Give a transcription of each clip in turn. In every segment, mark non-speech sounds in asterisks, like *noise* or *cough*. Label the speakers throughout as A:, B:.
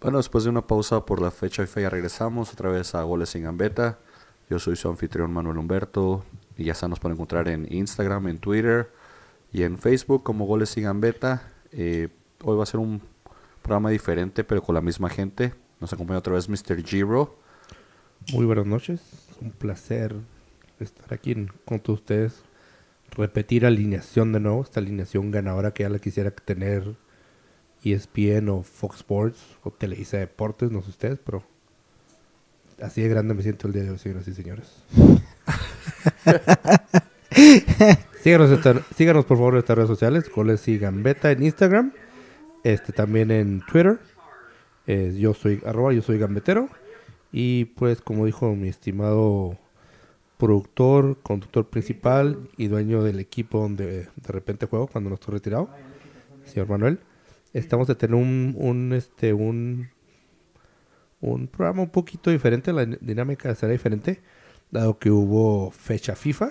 A: Bueno, después de una pausa por la fecha FIFA ya regresamos otra vez a Goles sin Gambeta. Yo soy su anfitrión Manuel Humberto y ya se nos pueden encontrar en Instagram, en Twitter y en Facebook como Goles sin Gambeta. Eh, hoy va a ser un programa diferente pero con la misma gente. Nos acompaña otra vez Mr. Giro.
B: Muy buenas noches, un placer estar aquí con todos ustedes. Repetir alineación de nuevo, esta alineación ganadora que ya la quisiera tener ESPN o Fox Sports o Televisa Deportes, no sé ustedes, pero así de grande me siento el día de hoy, señoras y señores. *laughs* síganos, esta- síganos por favor en estas redes sociales, goles y gambeta en Instagram, este también en Twitter. Eh, yo soy arroba, yo soy gambetero. Y pues como dijo mi estimado productor, conductor principal y dueño del equipo donde de repente juego cuando no estoy retirado, señor Manuel, estamos de tener un, un este un un programa un poquito diferente, la dinámica será diferente, dado que hubo fecha FIFA.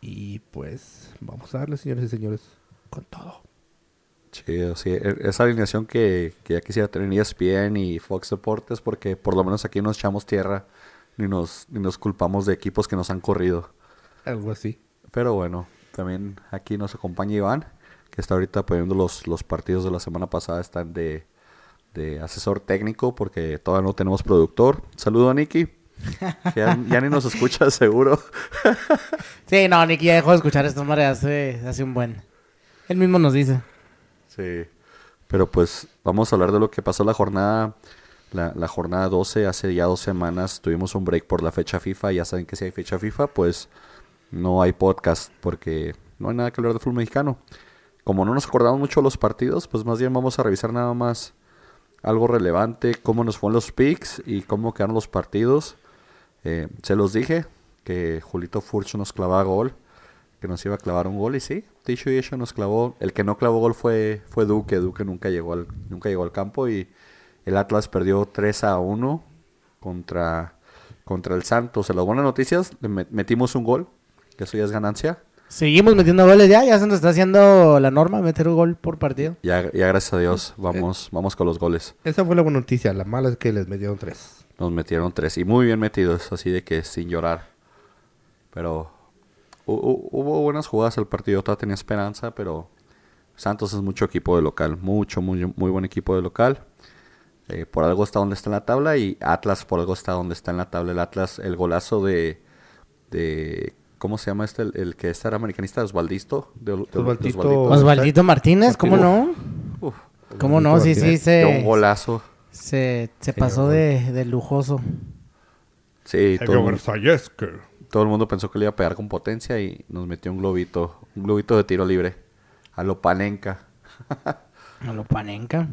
B: Y pues vamos a darle, señores y señores, con todo.
A: Chido, sí. e- Esa alineación que, que ya quisiera tener E ESPN y Fox Deportes porque por lo menos aquí no nos echamos tierra ni nos, ni nos culpamos de equipos que nos han corrido.
B: Algo así.
A: Pero bueno, también aquí nos acompaña Iván, que está ahorita poniendo los, los partidos de la semana pasada, están de, de asesor técnico porque todavía no tenemos productor. Saludo a Nicky. Ya, ya ni nos escucha *laughs* seguro. *laughs*
C: Sí, no, Nicky ya dejó de escuchar esta madre hace, hace un buen. Él mismo nos dice.
A: Sí. Pero pues vamos a hablar de lo que pasó la jornada, la, la jornada 12. Hace ya dos semanas tuvimos un break por la fecha FIFA. Ya saben que si hay fecha FIFA, pues no hay podcast porque no hay nada que hablar de fútbol mexicano. Como no nos acordamos mucho de los partidos, pues más bien vamos a revisar nada más algo relevante, cómo nos fueron los picks y cómo quedaron los partidos. Eh, se los dije que Julito Furch nos clavaba gol, que nos iba a clavar un gol y sí, dicho y hecho nos clavó. El que no clavó gol fue, fue Duque, Duque nunca llegó, al, nunca llegó al campo y el Atlas perdió 3 a 1 contra, contra el Santos. En las buenas noticias, le met- metimos un gol, que eso ya es ganancia.
C: Seguimos metiendo goles ya, ya se nos está haciendo la norma meter un gol por partido.
A: Ya, ya gracias a Dios, vamos, vamos con los goles.
B: Esa fue la buena noticia. La mala es que les metieron tres.
A: Nos metieron tres y muy bien metidos, así de que sin llorar. Pero hu- hu- hubo buenas jugadas el partido, todavía tenía esperanza, pero Santos es mucho equipo de local, mucho, muy, muy buen equipo de local. Eh, por algo está donde está en la tabla y Atlas por algo está donde está en la tabla. El Atlas, el golazo de, de ¿cómo se llama este? El, el que este era americanista, Osvaldisto. De, de- de
B: Osvaldito.
A: Osvaldito.
C: Osvaldito Martínez, ¿cómo no?
A: Uf,
C: ¿Cómo no? Sí, sí,
A: de un
C: se,
A: golazo.
C: se, se pasó de, de lujoso.
A: Sí, todo el mundo-. Todo el mundo pensó que le iba a pegar con potencia y nos metió un globito, un globito de tiro libre. A lo panenca. *laughs*
C: A lo panenca.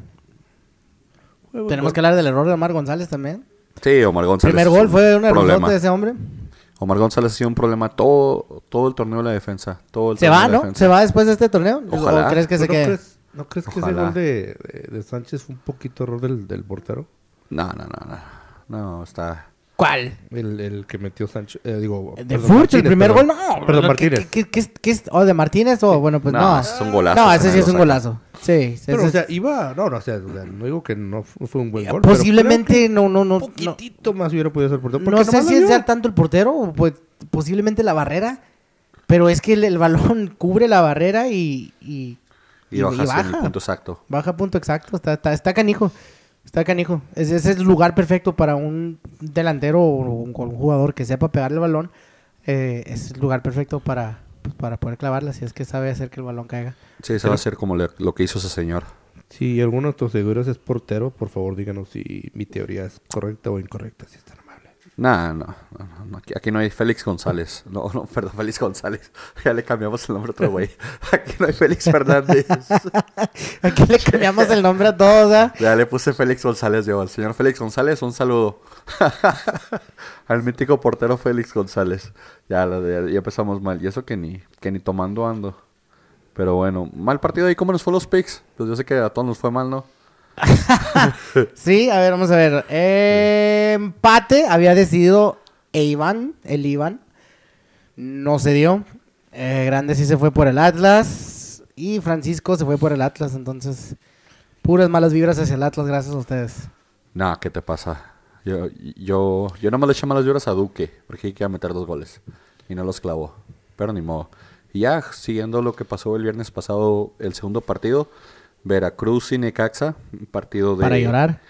C: Tenemos que hablar del error de Omar González también.
A: Sí, Omar González.
C: Primer
A: es
C: gol fue un error de ese hombre.
A: Omar González ha sido un problema todo, todo el torneo de la defensa. Todo el
C: Se
A: torneo
C: va,
A: de la
C: ¿no?
A: defensa.
C: ¿Se va después de este torneo?
A: Ojalá.
C: ¿O crees que se
B: ¿No
C: quede?
B: crees, ¿no crees que ese
A: Ojalá.
B: gol de, de- de Sánchez fue un poquito error del, del portero?
A: No, no, no, no. No, está.
C: ¿Cuál?
B: El, el que metió Sánchez. eh, digo,
C: ¿De
B: perdón,
C: Furch, el primer
B: perdón.
C: gol? No.
B: Perdón,
C: ¿qué-
B: Martínez.
C: ¿Qué, qué, qué, qué es? ¿O de Martínez? O bueno, pues
A: No,
C: no.
A: es un golazo,
C: No,
A: ese
C: sí es un golazo. Sí. ese
B: Pero, o sea, iba... No, no, o sea, sea, no digo que no fu- fue un buen gol. pero
C: posiblemente no, no, no.
B: Un
C: no.
B: poquitito más hubiera podido ser portero.
C: No sé si ya tanto el portero o pues, posiblemente la barrera. Pero es que el, el balón *laughs* cubre la barrera y, y,
A: Y, baja hacia el punto exacto.
C: Baja punto exacto. Está, está, está canijo. Está canijo. Ese, es el lugar perfecto para un delantero o un, un jugador que sepa pegarle el balón. Eh, es el lugar perfecto para, pues, para poder clavarla si es que sabe hacer que el balón caiga.
A: Sí, a hacer como le- lo que hizo ese señor.
B: Si alguno de tus seguidores es portero, por favor díganos si mi teoría es correcta o incorrecta, si es tan amable.
A: Nah, no, no, no, Aquí, aquí no hay Félix González. No, no, perdón, Félix González. *laughs* Ya le cambiamos el nombre a otro güey. *laughs* Aquí no hay Félix Fernández. *laughs*
C: Aquí le cambiamos el nombre a todos, ¿ah?
A: Ya le puse Félix González yo. Al señor Félix González, un saludo. Al mítico portero Félix González. Ya, de- ya empezamos mal. Y eso que ni, que ni tomando ando. Pero bueno, mal partido ahí. ¿Cómo nos fue los picks? Pues yo sé que a todos nos fue mal, ¿no? *laughs*
C: Sí, a ver, vamos a ver. Empate había decidido Iván, el Iván. No se dio. Eh, Grande sí se fue por el Atlas. Y Francisco se fue por el Atlas. Entonces, Puras malas vibras hacia el Atlas, gracias a ustedes.
A: Nah, ¿qué te pasa? Yo, yo, yo nomás le eché malas vibras a Duque, porque hay que meter dos goles. Y no los clavó. Pero ni modo. Y ya, siguiendo lo que pasó el viernes pasado, el segundo partido, Veracruz y Necaxa, un partido de...
C: Para llorar.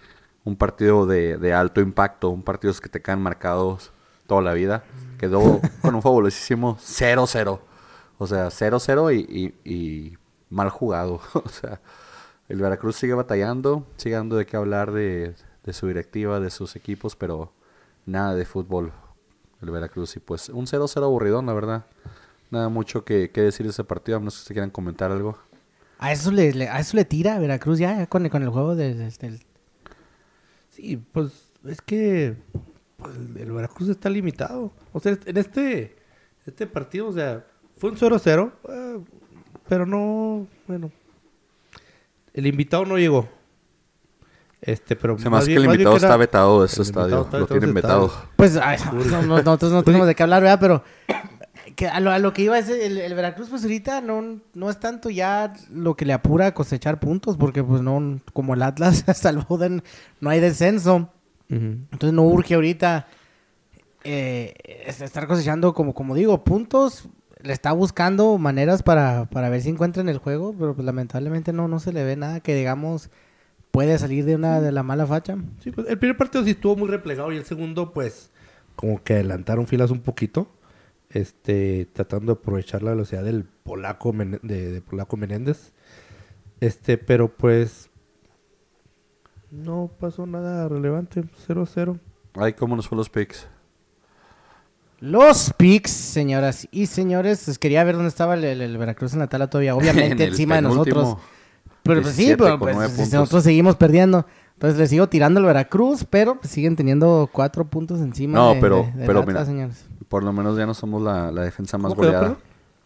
A: Un partido de, de alto impacto, un partido que te quedan marcados toda la vida. Quedó con un fabulosísimo 0-0. O sea, 0-0 y, y, y mal jugado. *laughs* o sea, el Veracruz sigue batallando, sigue dando de qué hablar de, de su directiva, de sus equipos, pero nada de fútbol el Veracruz. Y pues un 0-0 aburridón, la verdad. Nada mucho que, que decir de ese partido, a menos que se quieran comentar algo.
C: A eso le, le- a eso le tira Veracruz ya, ya con, el- con el juego de- de- del...
B: Sí, pues es que pues, el Veracruz está limitado. O sea, en este, este partido, o sea, fue un 0-0, eh, pero no, bueno. El invitado no llegó. Este, pero
A: Se me hace que
B: bien-
A: el invitado
B: era-
A: está vetado de ese
B: el invitado
A: estadio.
B: está
A: Lo tienen vetado.
C: Pues ay, no, no, nosotros no tenemos de qué hablar, ¿verdad? Pero que a, lo, a lo que iba es el, el Veracruz, pues ahorita no, no es tanto ya lo que le apura a cosechar puntos, porque pues no, como el Atlas *laughs* salvó de, no hay descenso. Entonces no urge ahorita eh, es- estar cosechando, como, como digo, puntos. Le está buscando maneras para, para ver si encuentra en el juego, pero pues lamentablemente no, no se le ve nada que digamos puede salir de una de la mala facha.
B: Sí, pues, el primer partido sí estuvo muy replegado y el segundo, pues, como que adelantaron filas un poquito. Este, tratando de aprovechar la velocidad del polaco Men- de, de polaco Menéndez. Este, pero pues no pasó nada relevante, 0-0.
A: Ay, cómo nos fue los picks.
C: Los picks, señoras y señores, pues quería ver dónde estaba el, el- el Veracruz en la tabla todavía, obviamente *laughs* encima de nosotros. Pero pues sí,
A: 17
C: pero pues,
A: puntos.
C: nosotros seguimos perdiendo. Entonces le sigo tirando al Veracruz, pero pues, siguen teniendo cuatro puntos encima
A: No,
C: de,
A: pero-
C: de- del
A: pero
C: Atlas,
A: mira,
C: señores.
A: Por lo menos ya no somos la, la defensa más
B: ¿Cómo quedó,
A: goleada.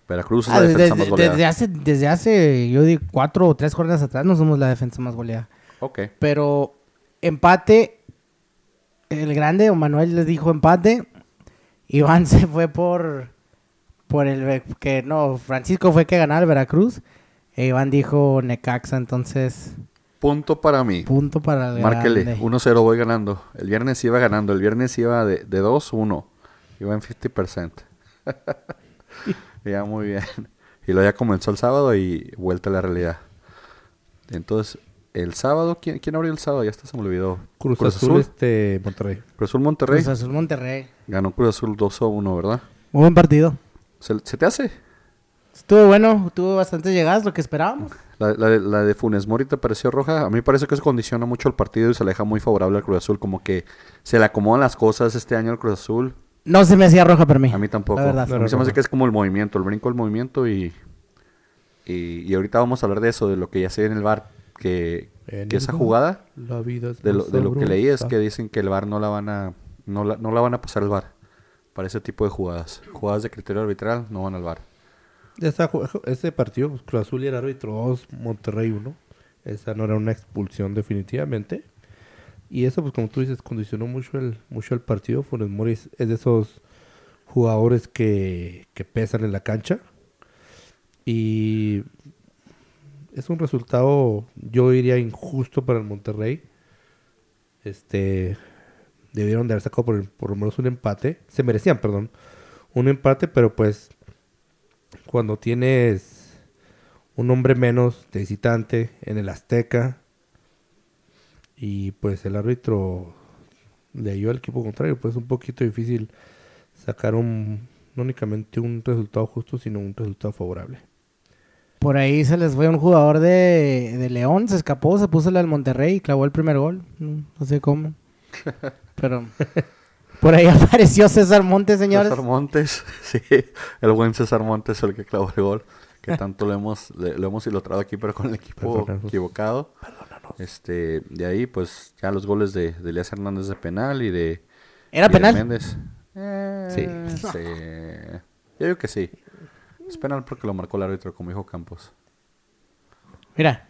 A: Veracruz es
C: Ah,
A: la
C: desde,
A: defensa más goleada.
C: desde hace, desde hace, yo digo, cuatro o tres jornadas atrás no somos la defensa más goleada.
A: Ok.
C: Pero empate, el grande, o Manuel les dijo empate. Iván *laughs* se fue por, por el que no, Francisco fue que ganaba el Veracruz. E Iván dijo Necaxa, entonces
A: Punto para mí.
C: punto para el
A: Márquele,
C: grande.
A: 1-0 voy ganando. El viernes iba ganando. El viernes iba de, de 2-1. Iba en 50%. *laughs* ya, muy bien. Y luego ya comenzó el sábado y vuelta a la realidad. Entonces, el sábado, ¿quién, quién abrió el sábado? Ya hasta se me olvidó.
B: Cruz, Azul, este, Monterrey.
A: Cruz Azul Monterrey.
C: Cruz Azul Monterrey.
A: Ganó Cruz Azul 2-1, ¿verdad?
C: Muy buen partido.
A: ¿Se, se te hace?
C: Estuvo bueno, tuvo bastantes llegadas, lo que esperábamos.
A: La, la de- la de Funes Mori te pareció roja. A mí me parece que eso condiciona mucho el partido y se le deja muy favorable al Cruz Azul. Como que se le acomodan las cosas este año al Cruz Azul.
C: No se me hacía roja para mí.
A: A mí tampoco.
C: La verdad.
A: A mí se me hace que es como el movimiento, el brinco del movimiento y, y, y ahorita vamos a hablar de eso, de lo que ya se ve en el bar, que, que esa jugada,
B: La vida es
A: de lo, de lo que leí es que dicen que el bar no la van a, no la, no la van a pasar al bar para ese tipo de jugadas. Jugadas de criterio arbitral no van al bar.
B: Esa ese partido, pues, Cruz Azul y el árbitro 2, Monterrey 1. Esa no era una expulsión definitivamente. Y eso, pues como tú dices, condicionó mucho el, mucho el partido. Funes Mori es es de esos jugadores que, que pesan en la cancha. Y es un resultado, yo diría, injusto para el Monterrey. Este, debieron de haber sacado por, por lo menos un empate. Se merecían, perdón, un empate, pero pues cuando tienes un hombre menos de visitante en el Azteca y pues el árbitro le dio al equipo contrario, pues es un poquito difícil sacar un no únicamente un resultado justo, sino un resultado favorable.
C: Por ahí se les fue un jugador de, de León, se escapó, se puso la del Monterrey y clavó el primer gol. No sé cómo. *laughs* Pero por ahí *laughs* apareció César Montes, señores.
A: César Montes, *laughs* sí, el buen César Montes, el que clavó el gol, que *laughs* tanto lo hemos, le- lo hemos ilustrado aquí, pero con el equipo
B: Perdónanos.
A: equivocado. Este, de ahí, pues, ya los goles de, de Elías Hernández de penal y de...
C: ¿Era
A: y de
C: penal?
A: Méndez. Eh,
B: Sí.
A: sí. Yo digo que sí. Es penal porque lo marcó el árbitro, como dijo Campos.
C: Mira,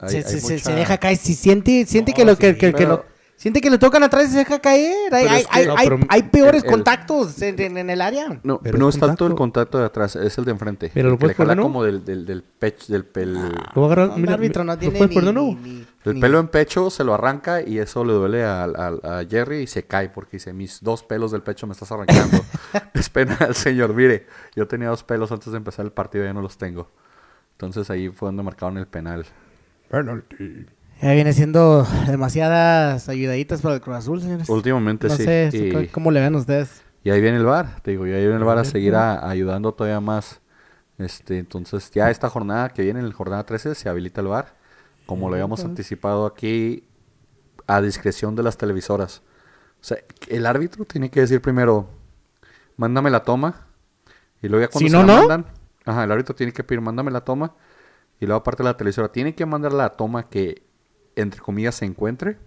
A: Hay-
C: se,
A: hay
C: se- se-
A: mucha-
C: se deja caer. Si siente, siente
B: No,
C: que lo que,
B: sí,
C: que- que
A: pero-
C: lo Siente que le tocan atrás y se deja caer. Hay,
A: Pero
C: hay,
A: es que-
C: hay,
B: No,
C: hay- peores
A: el-
C: contactos en, en- en el área.
A: No,
B: Pero
A: no
B: es
A: es tanto el
B: contacto.
A: de atrás, es el de enfrente.
B: Pero lo puedes
A: le jala
B: poner, ¿no?
A: como del, del, del pecho, del pel...
B: Lo va a agarrar,
C: No, el
B: mira,
C: árbitro no
B: ¿lo
C: tiene
B: puedes
C: ni,
B: poner de nuevo?
C: ni- ni-
A: El
C: ni-
A: pelo en pecho se lo arranca y eso le duele al- a, Jerry y se cae porque dice, mis dos pelos del pecho me estás arrancando. *laughs* es penal, señor. Mire, yo tenía dos pelos antes de empezar el partido y ya no los tengo. Entonces ahí fue donde marcaron el penal.
B: Penalty.
C: Ya viene siendo demasiadas ayudaditas para el Cruz Azul, señores.
A: Últimamente
C: no
A: sí.
C: sé
A: y,
C: cómo le ven ustedes.
A: y ahí viene el VAR, te digo, y ahí viene el VAR a seguir a- ayudando todavía más. Este, entonces ya esta jornada que viene, en la jornada 13, se habilita el VAR. Como lo habíamos anticipado aquí, a discreción de las televisoras. O sea, el árbitro tiene que decir primero, mándame la toma. Y luego ya cuando
C: Si
A: se
C: no,
A: la
C: no.
A: mandan, ajá, el árbitro tiene que pedir, mándame la toma. Y luego aparte la televisora tiene que mandar la toma que, entre comillas, se encuentre.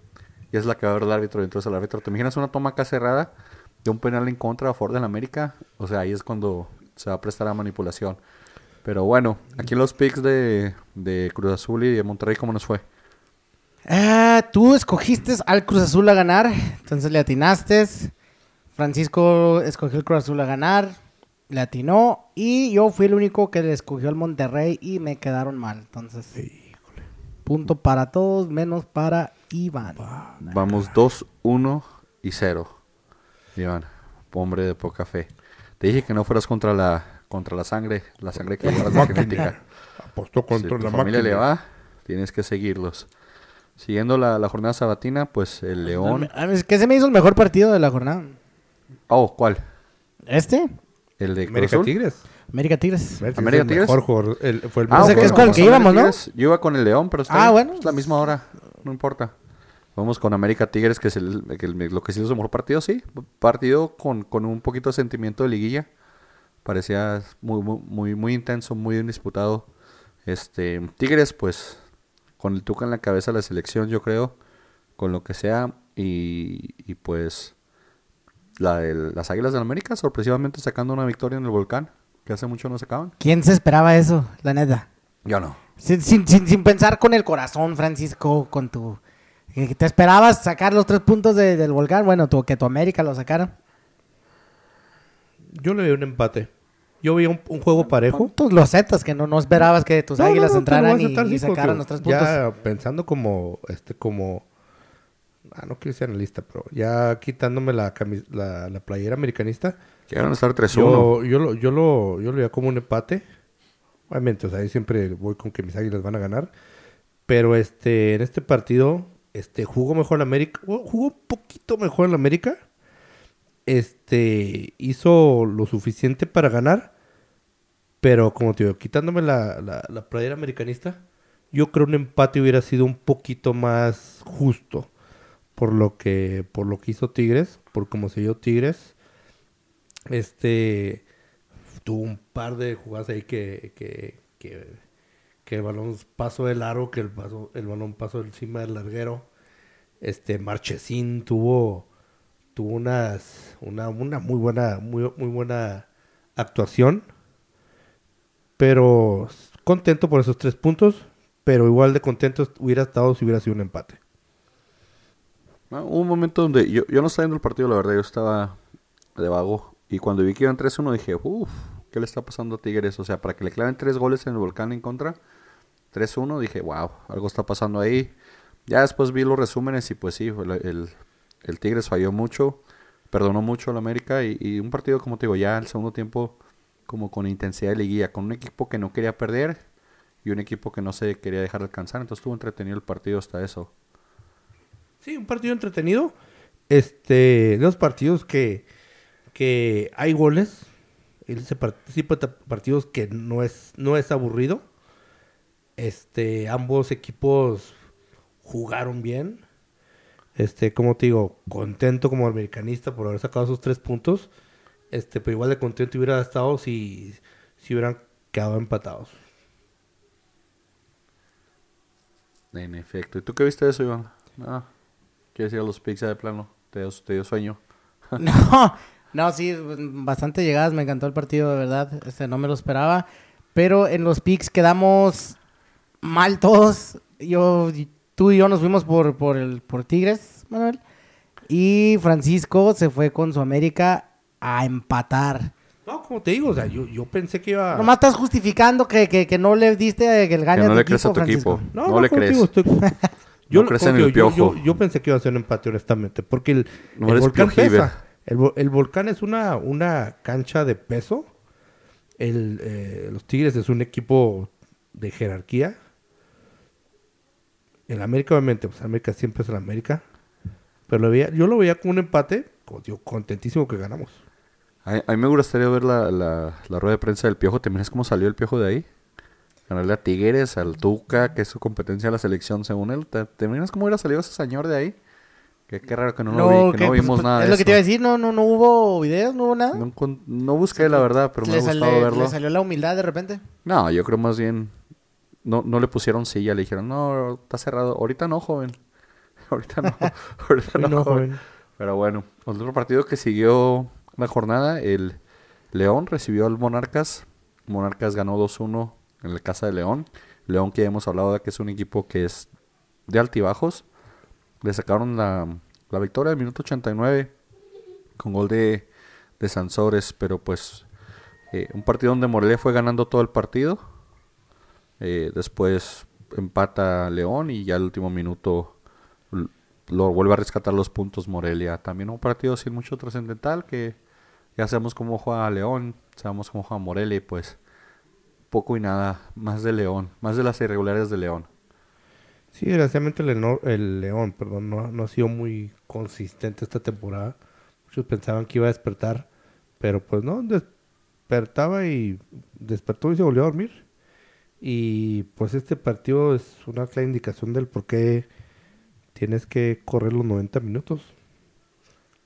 A: Y es la que va a ver el árbitro. Entonces el árbitro, ¿te imaginas una toma acá cerrada de un penal en contra a favor de la América? O sea, ahí es cuando se va a prestar a manipulación. Pero bueno, aquí los picks de, de Cruz Azul y de Monterrey, ¿cómo nos fue?
C: Ah, tú escogiste al Cruz Azul a ganar, entonces le atinaste. Francisco escogió el Cruz Azul a ganar, le atinó. Y yo fui el único que le escogió al Monterrey y me quedaron mal. Entonces, punto para todos, menos para Iván.
A: Vamos 2, 1 y 0. Iván, hombre de poca fe. Te dije que no fueras contra la contra la sangre, la sangre que llevas de genética.
B: Apostó
A: Si
B: contra
A: tu
B: la
A: familia
B: máquina.
A: le va, tienes que seguirlos. Siguiendo la, la jornada sabatina, pues el León.
C: A mí, ¿Qué se me hizo el mejor partido de la jornada?
A: Oh, ¿cuál?
C: ¿Este?
A: ¿El de Cruz
B: América
A: Azul?
B: Tigres.
C: América Tigres.
B: América
A: Tigres.
B: mejor jugador, el- fue el
A: Ah,
C: O sea,
A: ok,
C: que es con el que íbamos, ¿no?
A: Yo iba con el León, pero está
C: Ah, bueno.
A: Es la misma hora, no importa. Vamos con América Tigres, que es el, que el- lo que sí es su mejor partido, sí. Partido con, con un poquito de sentimiento de liguilla. Parecía muy, muy, muy, muy intenso, muy bien disputado. Este, Tigres, pues, con el Tuca en la cabeza de la selección, yo creo, con lo que sea. Y, y pues, la de las Águilas del América, sorpresivamente sacando una victoria en el volcán, que hace mucho no sacaban.
C: ¿Quién se esperaba eso? La neta.
A: Yo no.
C: Sin, sin, sin, sin pensar con el corazón, Francisco, con tu... ¿Te esperabas sacar los tres puntos de- del volcán? Bueno, tu, que tu América lo sacara.
B: Yo le veía un empate. Yo veía un, un juego parejo.
C: Tus losetas, que no, no esperabas que tus
B: No,
C: águilas
B: no,
C: entraran y, sacaran los tres puntos.
B: Ya pensando como, este, como, ah, no quiero ser analista, pero ya quitándome la, camis- la, la playera americanista,
A: Quieren estar 3-1.
B: yo, yo, lo, yo, lo, yo lo veía como un empate. Obviamente, o sea, ahí siempre voy con que mis águilas van a ganar. Pero este, en este partido, este, jugó mejor la América, jugó un poquito mejor la América. Este, hizo lo suficiente para ganar. Pero como te digo, quitándome la, la, la playera americanista, yo creo un empate hubiera sido un poquito más justo. Por lo que, por lo que hizo Tigres, por cómo se dio Tigres. Este tuvo un par de jugadas ahí que, que, que, el balón pasó del aro, que el balón pasó encima del larguero. Este Marchesín tuvo tuvo unas una, una muy buena muy, muy buena actuación. Pero contento por esos tres puntos, pero igual de contento hubiera estado si hubiera sido un empate.
A: Ah, Hubo un momento donde yo, yo no estaba viendo el partido, la verdad, yo estaba de vago. Y cuando vi que iban 3-1 dije, uff, ¿qué le está pasando a Tigres? O sea, para que le claven tres goles en el volcán en contra, 3-1, dije, wow, algo está pasando ahí. Ya después vi los resúmenes y pues sí, el, el, Tigres falló mucho, perdonó mucho al América y, un partido, como te digo, ya el segundo tiempo como con intensidad de liguilla, con un equipo que no quería perder y un equipo que no se quería dejar alcanzar. Entonces estuvo entretenido el partido hasta eso.
B: Sí, un partido entretenido. Este, de los partidos que, que hay goles. Ese part- tipo de partidos que no es, no es aburrido. Este, ambos equipos jugaron bien. Este, como te digo, contento como americanista por haber sacado esos tres puntos. Este, pero igual de contento hubiera estado si, si hubieran quedado empatados.
A: En efecto. ¿Y tú qué viste de eso, Iván? Ah, ¿qué decir a los picks de plano? ¿Te dio, te dio sueño? *laughs* *laughs*
C: No, no, sí, bastante llegadas, me encantó el partido, de verdad, este, no me lo esperaba, pero en los picks quedamos mal todos, yo, tú y yo nos fuimos por, por, el, por Tigres, Manuel. Y Francisco se fue con su América a empatar.
B: No, como te digo, o sea, yo, yo pensé que iba...
C: Nomás estás justificando que, que, que no le diste el gane
A: Que
C: a
A: no
C: tu
A: le crees a tu
C: Francisco.
A: equipo.
B: No,
A: No
B: no,
A: le crees.
B: digo, estoy- *laughs*
A: No crees en el
B: yo-
A: piojo.
B: Yo, yo pensé que iba a ser un empate, honestamente. Porque el,
A: No
B: el volcán
A: piojiver.
B: pesa. El, el volcán es una, una cancha de peso. El, eh, los Tigres es un equipo de jerarquía. El América, obviamente, pues América siempre es el América. Pero lo veía, yo lo veía como un empate. Como contentísimo que ganamos.
A: A, a mí me gustaría ver la, la, la rueda de prensa del Piojo. ¿Te imaginas cómo salió el Piojo de ahí? Ganarle a Tigres, al Tuca, que es su competencia de la selección según él. ¿Te, te cómo hubiera salido ese señor de ahí? Qué, qué raro que no, lo vi, que
C: que,
A: no
C: pues,
A: vimos
C: pues,
A: nada
C: Es
A: de
C: lo que te iba a decir, no, no, no hubo videos, no hubo nada.
A: No, busqué la verdad, pero me ha gustado
C: sale-
A: verlo.
C: le salió la humildad de repente.
A: No, yo creo más bien... No, no le pusieron silla, le dijeron, no, está cerrado. Ahorita no, joven. *laughs* Ahorita no, *laughs* ahorita no,
B: No,
A: joven.
B: joven.
A: Pero bueno, otro partido que siguió la jornada, el León recibió al Monarcas. Monarcas ganó 2-1 en la casa de León. León que ya hemos hablado de que es un equipo que es de altibajos. Le sacaron la, la victoria al minuto 89 con gol de, de Sansores, pero pues eh, un partido donde Morelia fue ganando todo el partido. Eh, después empata León y ya al último minuto lo vuelve a rescatar los puntos Morelia. También un partido sin mucho trascendental que ya sabemos cómo juega León, sabemos cómo juega Morelia y pues poco y nada, más de León, más de las irregulares de León.
B: Sí, desgraciadamente el, Eno- el León, perdón, no, no ha sido muy consistente esta temporada. Muchos pensaban que iba a despertar, pero pues no, despertaba y despertó y se volvió a dormir. Y pues este partido es una clara indicación del por qué tienes que correr los 90 minutos.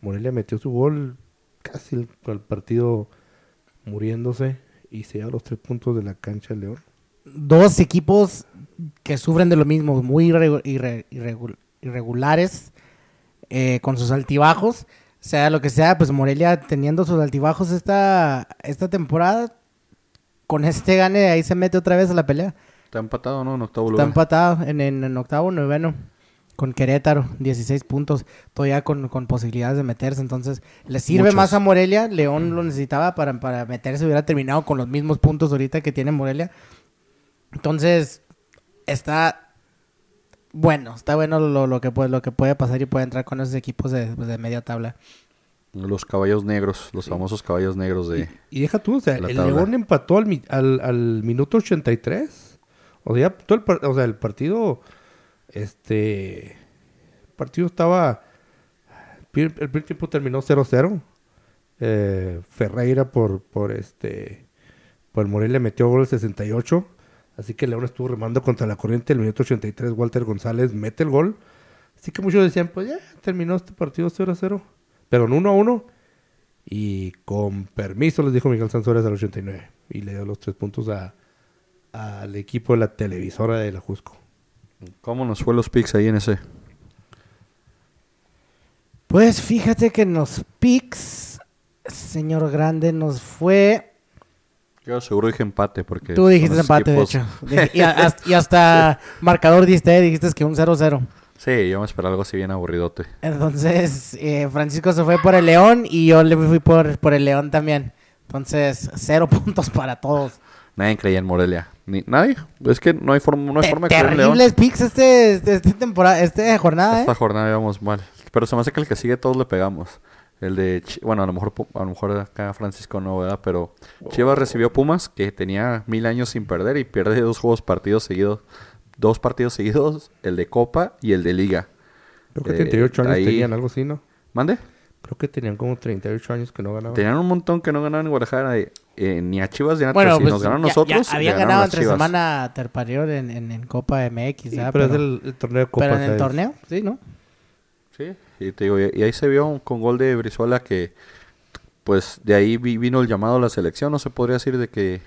B: Morelia metió su gol casi el, el partido muriéndose y se lleva los tres puntos de la cancha de León.
C: Dos equipos que sufren de lo mismo, muy irregu- irre- irregu- irregulares, eh, con sus altibajos. Sea lo que sea, pues Morelia teniendo sus altibajos esta, esta temporada, con este gane ahí se mete otra vez a la pelea.
A: Está empatado, ¿no? En octavo
C: Está
A: lugar.
C: empatado en, en, en octavo, noveno. Con Querétaro, 16 puntos. Todavía con, con posibilidades de meterse. Entonces, le sirve
A: Muchos.
C: más a Morelia. León lo necesitaba para, para meterse. Hubiera terminado con los mismos puntos ahorita que tiene Morelia. Entonces, está bueno. Está bueno lo, lo que, puede, lo que puede pasar y puede entrar con esos equipos de, pues, de media tabla.
A: Los caballos negros, los famosos caballos negros de...
B: Y deja tú, o sea, el
A: tabla.
B: León empató al, al, al minuto 83. O sea, todo el, o sea, el partido, este, el partido estaba, el primer tiempo terminó 0-0. Eh, Ferreira por, por este, por el Morelia metió gol el 68. Así que León estuvo remando contra la corriente. El minuto 83, Walter González mete el gol. Así que muchos decían, pues ya terminó este partido 0-0. Pero en 1-1. Y con permiso les dijo Miguel Sansores al 89. Y le dio los tres puntos a, al equipo de la televisora de la Jusco.
A: ¿Cómo nos fue los picks ahí en ese?
C: Pues fíjate que en los picks, señor Grande, nos fue
A: Yo seguro dije empate porque...
C: Tú dijiste empate, de hecho. *laughs* Y, a- hasta, y hasta *laughs* marcador diste, dijiste que un 0-0.
A: Sí, yo me esperaba algo así bien aburridote.
C: Entonces, eh, Francisco se fue por el León y yo le fui por, por el León también. Entonces, cero *laughs* puntos para todos.
A: Nadie creía en Morelia. Ni, nadie. Es que no hay, forma no hay
C: Te-
A: forma de creer en León.
C: terribles picks este, este, este temporada, este jornada,
A: Esta
C: ¿eh?
A: jornada íbamos mal. Pero se me hace que el que sigue todos le pegamos. El de... Chi- Bueno, a lo mejor a lo mejor acá Francisco no, ¿verdad? Pero Chivas recibió Pumas, que tenía mil años sin perder y pierde dos juegos partidos seguidos. Dos partidos seguidos, el de Copa y el de Liga.
B: Creo que
A: Eh,
B: 38 años
A: ahí-
B: tenían, algo así, ¿no?
A: ¿Mande?
B: Creo que tenían como 38 años que no ganaban.
A: Tenían un montón que no ganaban en Guadalajara. eh, eh, ni a Chivas ni a
C: Bueno, pues
A: nos ganaron
C: ya-
A: nosotros.
C: ya
A: ganaron
C: ganado entre
A: Chivas.
C: semana terparior en, en, en Copa MX,
B: Sí,
C: ¿verdad?
B: pero, es
C: pero,
B: el, el torneo de Copa.
C: pero en el torneo, sí, ¿no?
A: Sí, y te digo, y, ahí se vio con gol de Brizuela que, pues, de ahí vi- vino el llamado a la selección. No se podría decir de que,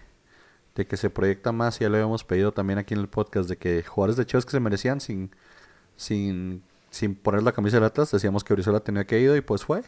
A: de que se proyecta más. Ya lo habíamos pedido también aquí en el podcast de que jugadores de Chivas que se merecían sin, sin, sin poner la camisa de Atlas. Decíamos que Brizuela tenía que ir y pues fue.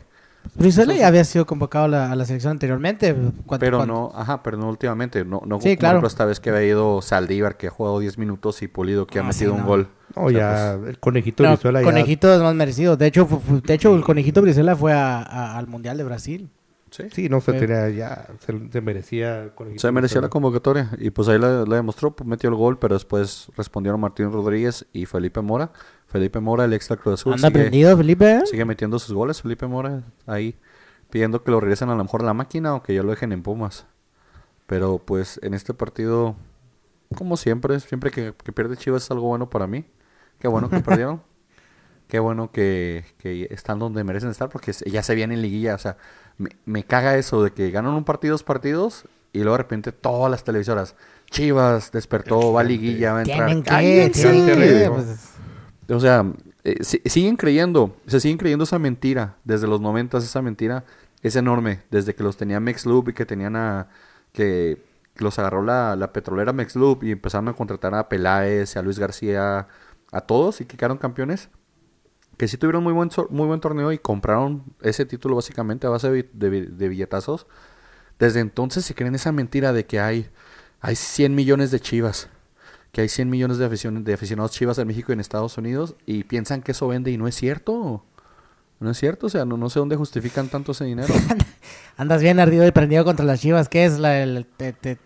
C: Brizuela ya había sido convocado a la, a la selección anteriormente.
A: Pero
C: cuando-
A: no, ajá, pero no últimamente. No, no
C: Sí, claro.
A: esta vez que había ido Saldívar, que ha jugado 10 minutos, y Pulido, que ha
C: Ah,
A: metido
C: sí,
A: un
C: no.
A: gol.
B: No,
A: O sea,
B: ya el conejito
C: No,
B: Brizuela ya...
C: Conejito es más merecido. De hecho, de hecho el Conejito Brizuela fue a- a- al Mundial de Brasil.
A: Sí.
B: Sí, no se tenía ya... Se, se merecía conejito
A: Se merecía la
B: Brizuela.
A: convocatoria y pues ahí la, la demostró, pues metió el gol, pero después respondieron Martín Rodríguez y Felipe Mora. Felipe Mora, el extra Cruz Azul,
C: Anda
A: sigue,
C: aprendido, Felipe.
A: sigue metiendo sus goles. Felipe Mora ahí pidiendo que lo regresen a lo mejor a la máquina o que ya lo dejen en Pumas. Pero pues en este partido, como siempre, siempre que, que pierde Chivas es algo bueno para mí. Qué bueno que *laughs* perdieron. Qué bueno que, que están donde merecen estar porque ya se viene en liguilla. O sea, me, me caga eso de que ganan un partido, dos partidos y luego de repente todas las televisoras. Chivas despertó, va a liguilla, va a entrar. O sea, eh, si- siguen creyendo, se siguen creyendo esa mentira. Desde los noventas esa mentira es enorme. Desde que los tenía Mexloop y que tenían a... que, los agarró la, la petrolera Mexloop y empezaron a contratar a Peláez, a Luis García, a todos y que quedaron campeones. Que sí tuvieron muy buen, muy buen torneo y compraron ese título básicamente a base de, de billetazos. Desde entonces se creen esa mentira de que hay, hay 100 millones de chivas que hay 100 millones de, de aficionados chivas en México y en Estados Unidos y piensan que eso vende y no es cierto. No es cierto, o sea, no, no sé dónde justifican tanto ese dinero. *laughs*
C: Andas bien ardido y prendido contra las chivas. ¿Qué es la, el- te- te-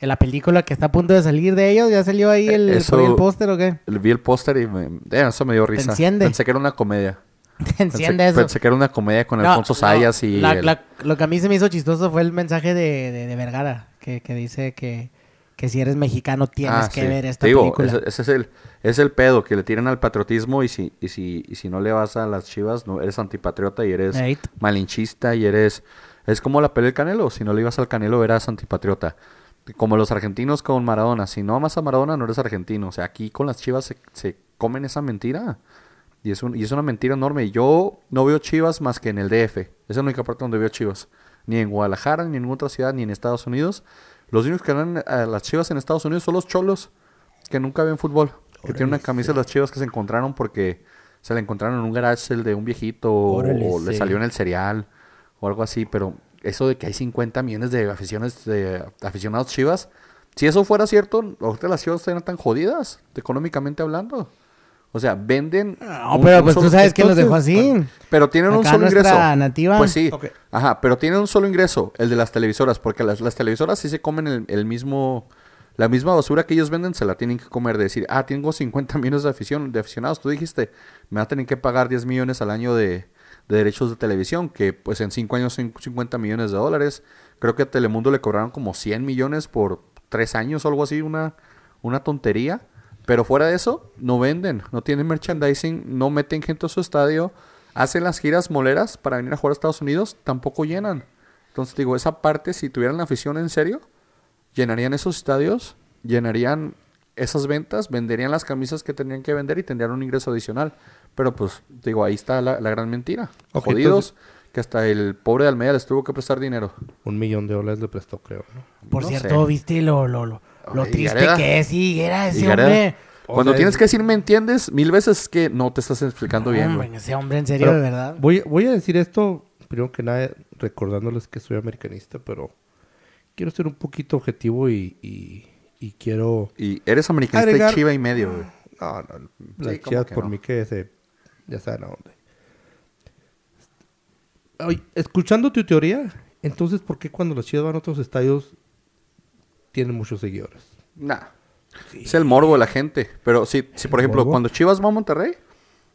C: la película que está a punto de salir de ellos? ¿Ya salió ahí el,
A: Eso-
C: el póster o qué?
A: Vi el póster y me, eh, eso me dio risa.
C: enciende.
A: Pensé que era una comedia. *laughs*
C: Te enciende
A: pensé,
C: eso.
A: pensé que era una comedia con
C: No,
A: Alfonso
C: no,
A: Sayas y...
C: la-
A: el-
C: la- lo que a mí se me hizo chistoso fue el mensaje de, de- de Vergara, que, que dice que, que si eres mexicano tienes
A: Ah,
C: que
A: sí.
C: ver esta
A: Te digo,
C: película.
A: Ese, ese es el es el pedo que le tiran al patriotismo y si y si y si no le vas a las Chivas, no eres antipatriota y eres malinchista y eres es como la pelea del Canelo, si no le ibas al Canelo eras antipatriota. Como los argentinos con Maradona, si no amas a Maradona no eres argentino, o sea, aquí con las Chivas se, se comen esa mentira. Y es, un, y es una mentira enorme. Yo no veo Chivas más que en el DF. Esa es la única parte donde veo Chivas. Ni en Guadalajara, ni en ninguna otra ciudad, ni en Estados Unidos. Los únicos que dan a las Chivas en Estados Unidos son los cholos, que nunca ven fútbol. Que tienen una camisa de las Chivas que se encontraron porque se la encontraron en un garage el de un viejito o,
B: Órale,
A: o le
B: sí.
A: salió en el cereal o algo así. Pero eso de que hay 50 millones de aficiones de aficionados Chivas, si eso fuera cierto, ahorita las Chivas estarían tan jodidas, económicamente hablando. O sea, venden.
C: No,
A: un-
C: pero
A: un
C: pues tú sabes quién los dejó así.
A: pero tienen un solo
C: nuestra
A: ingreso.
C: nativa.
A: Pues sí. Ajá, pero tienen un solo ingreso, el de las televisoras, porque las, las televisoras sí se comen el, el mismo... La misma basura que ellos venden se la tienen que comer. De decir, ah, tengo 50 *laughs* millones de, afición, de aficionados. Tú dijiste, me va a tener que pagar 10 millones al año de, de derechos de televisión, que pues en 5 años son 50 millones de dólares. Creo que a Telemundo le cobraron como 100 millones por 3 años o algo así, una, una tontería. Pero fuera de eso, no venden, no tienen merchandising, no meten gente a su estadio, hacen las giras moleras para venir a jugar a Estados Unidos, tampoco llenan. Entonces digo, esa parte, si tuvieran la afición en serio, llenarían esos estadios, llenarían esas ventas, venderían las camisas que tendrían que vender y tendrían un ingreso adicional. Pero pues, digo, ahí está la, la gran mentira. Jodidos, que hasta el pobre de Almeida les tuvo que prestar dinero.
B: Un millón de dólares le prestó, creo. ¿no?
C: Por
A: No
C: cierto,
A: sé.
C: ¿viste lo, lo, lo, lo triste
A: Gareda.
C: que es Higuera ese
A: Higuera.
C: hombre?
B: O
A: Cuando
B: sea,
A: tienes
B: es-
A: que decir me entiendes, mil veces es que no te estás explicando bien.
C: Hombre,
A: güey.
C: ese hombre en serio,
B: Pero
C: de verdad.
B: Voy, voy a decir esto, primero que nada, recordándoles que soy americanista, pero quiero ser un poquito objetivo y, y, y quiero...
A: Y eres americanista
B: Agregar-
A: y chiva y medio, güey.
B: No, no, las
A: Sí, ¿cómo
B: chivas por
A: no?
B: mí que se... Ya saben a dónde. Oye, escuchando tu teoría, entonces, ¿por qué cuando las chivas van a otros estadios tienen muchos seguidores?
A: Nah. Es el morbo de la gente. Pero si, si por ejemplo,
B: morbo?
A: cuando Chivas va a Monterrey,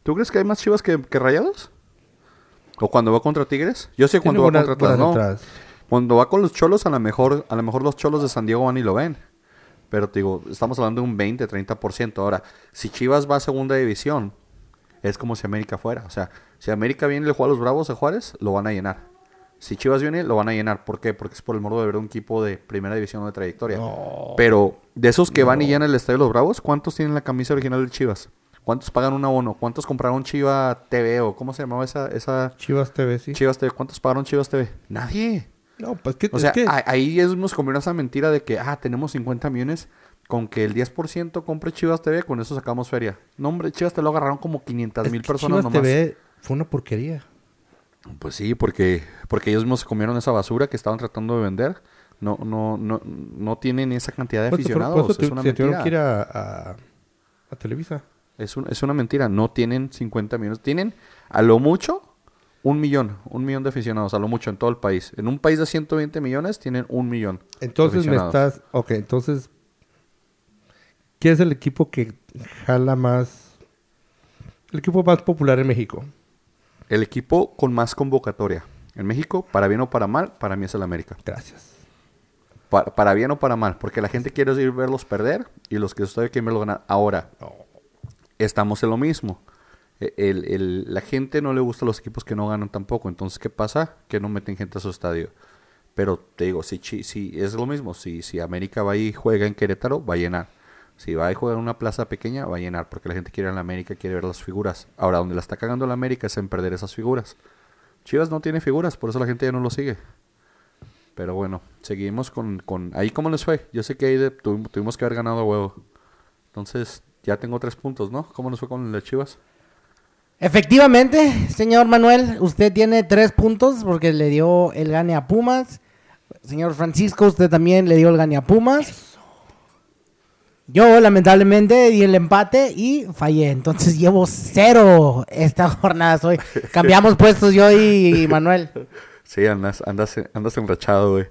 A: ¿tú crees que hay más Chivas que, que Rayados? ¿O cuando va contra Tigres? Yo sé cuando
B: Tiene
A: va
B: buenas-
A: contra Atlas, no.
B: entradas.
A: Cuando va con los Cholos, a lo mejor, a lo mejor los Cholos de San Diego van y lo ven. Pero te digo, estamos hablando de un 20, 30%. Ahora, si Chivas va a segunda división, es como si América fuera. O sea, si América viene y le juega a los Bravos de Juárez, lo van a llenar. Si Chivas viene, lo van a llenar. ¿Por qué? Porque es por el morbo de ver un equipo de primera división o de trayectoria. Pero de esos que van y llenan el estadio de los Bravos, ¿cuántos tienen la camisa original de Chivas? ¿Cuántos pagan un abono? ¿Cuántos compraron Chiva TV o cómo se llamaba esa, esa
B: Chivas TV, sí.
A: Chivas TV? ¿Cuántos pagaron Chivas TV? Nadie.
B: No, pues que,
A: O
B: es
A: sea,
B: que-
A: ahí es nos conviene esa mentira de que, ah, tenemos 50 millones, con que el 10% compre Chivas TV, con eso sacamos feria. No, hombre, Chivas te lo agarraron como 500
B: es
A: mil personas
B: Chivas
A: nomás.
B: TV fue una porquería.
A: Pues sí, porque, porque ellos mismos se comieron esa basura que estaban tratando de vender. No, no, no, no tienen esa cantidad de
B: Pues,
A: aficionados.
B: por eso
A: es una
B: tuvieron
A: mentira.
B: que ir a, a- a Televisa.
A: Es, un- es una mentira. No tienen 50 millones. Tienen a lo mucho un millón. Un millón de aficionados. A lo mucho en todo el país. En un país de 120 millones tienen un millón. de
B: Entonces me estás... Ok, entonces... ¿Quién es el equipo que jala más... El equipo más popular en México?
A: El equipo con más convocatoria. En México, para bien o para mal, para mí es el América.
B: Gracias.
A: Pa- para bien o para mal. Porque la gente quiere ir verlos perder y los que ustedes quieren verlos ganar. Ahora, estamos en lo mismo. E- el- el- la gente no le gusta los equipos que no ganan tampoco. Entonces, ¿qué pasa? Que no meten gente a su estadio. Pero te digo, si, si es lo mismo. Si, si América va y juega en Querétaro, va a llenar. Si va y juega en una plaza pequeña, va a llenar. Porque la gente quiere ir a la América, quiere ver las figuras. Ahora, donde la está cagando la América es en perder esas figuras. Chivas no tiene figuras, por eso la gente ya no lo sigue. Pero bueno, seguimos con... con ahí cómo les fue. Yo sé que ahí de- tuvi- tuvimos que haber ganado a huevo. Entonces, ya tengo tres puntos, ¿no? ¿Cómo nos fue con las Chivas?
C: Efectivamente, señor Manuel, usted tiene tres puntos porque le dio el gane a Pumas. Señor Francisco, usted también le dio el gane a Pumas. Yo, lamentablemente, di el empate y fallé. Entonces llevo cero esta *laughs* jornada. Soy. Cambiamos puestos yo y Manuel.
A: Sí, andas, andas, andas enrachado, güey.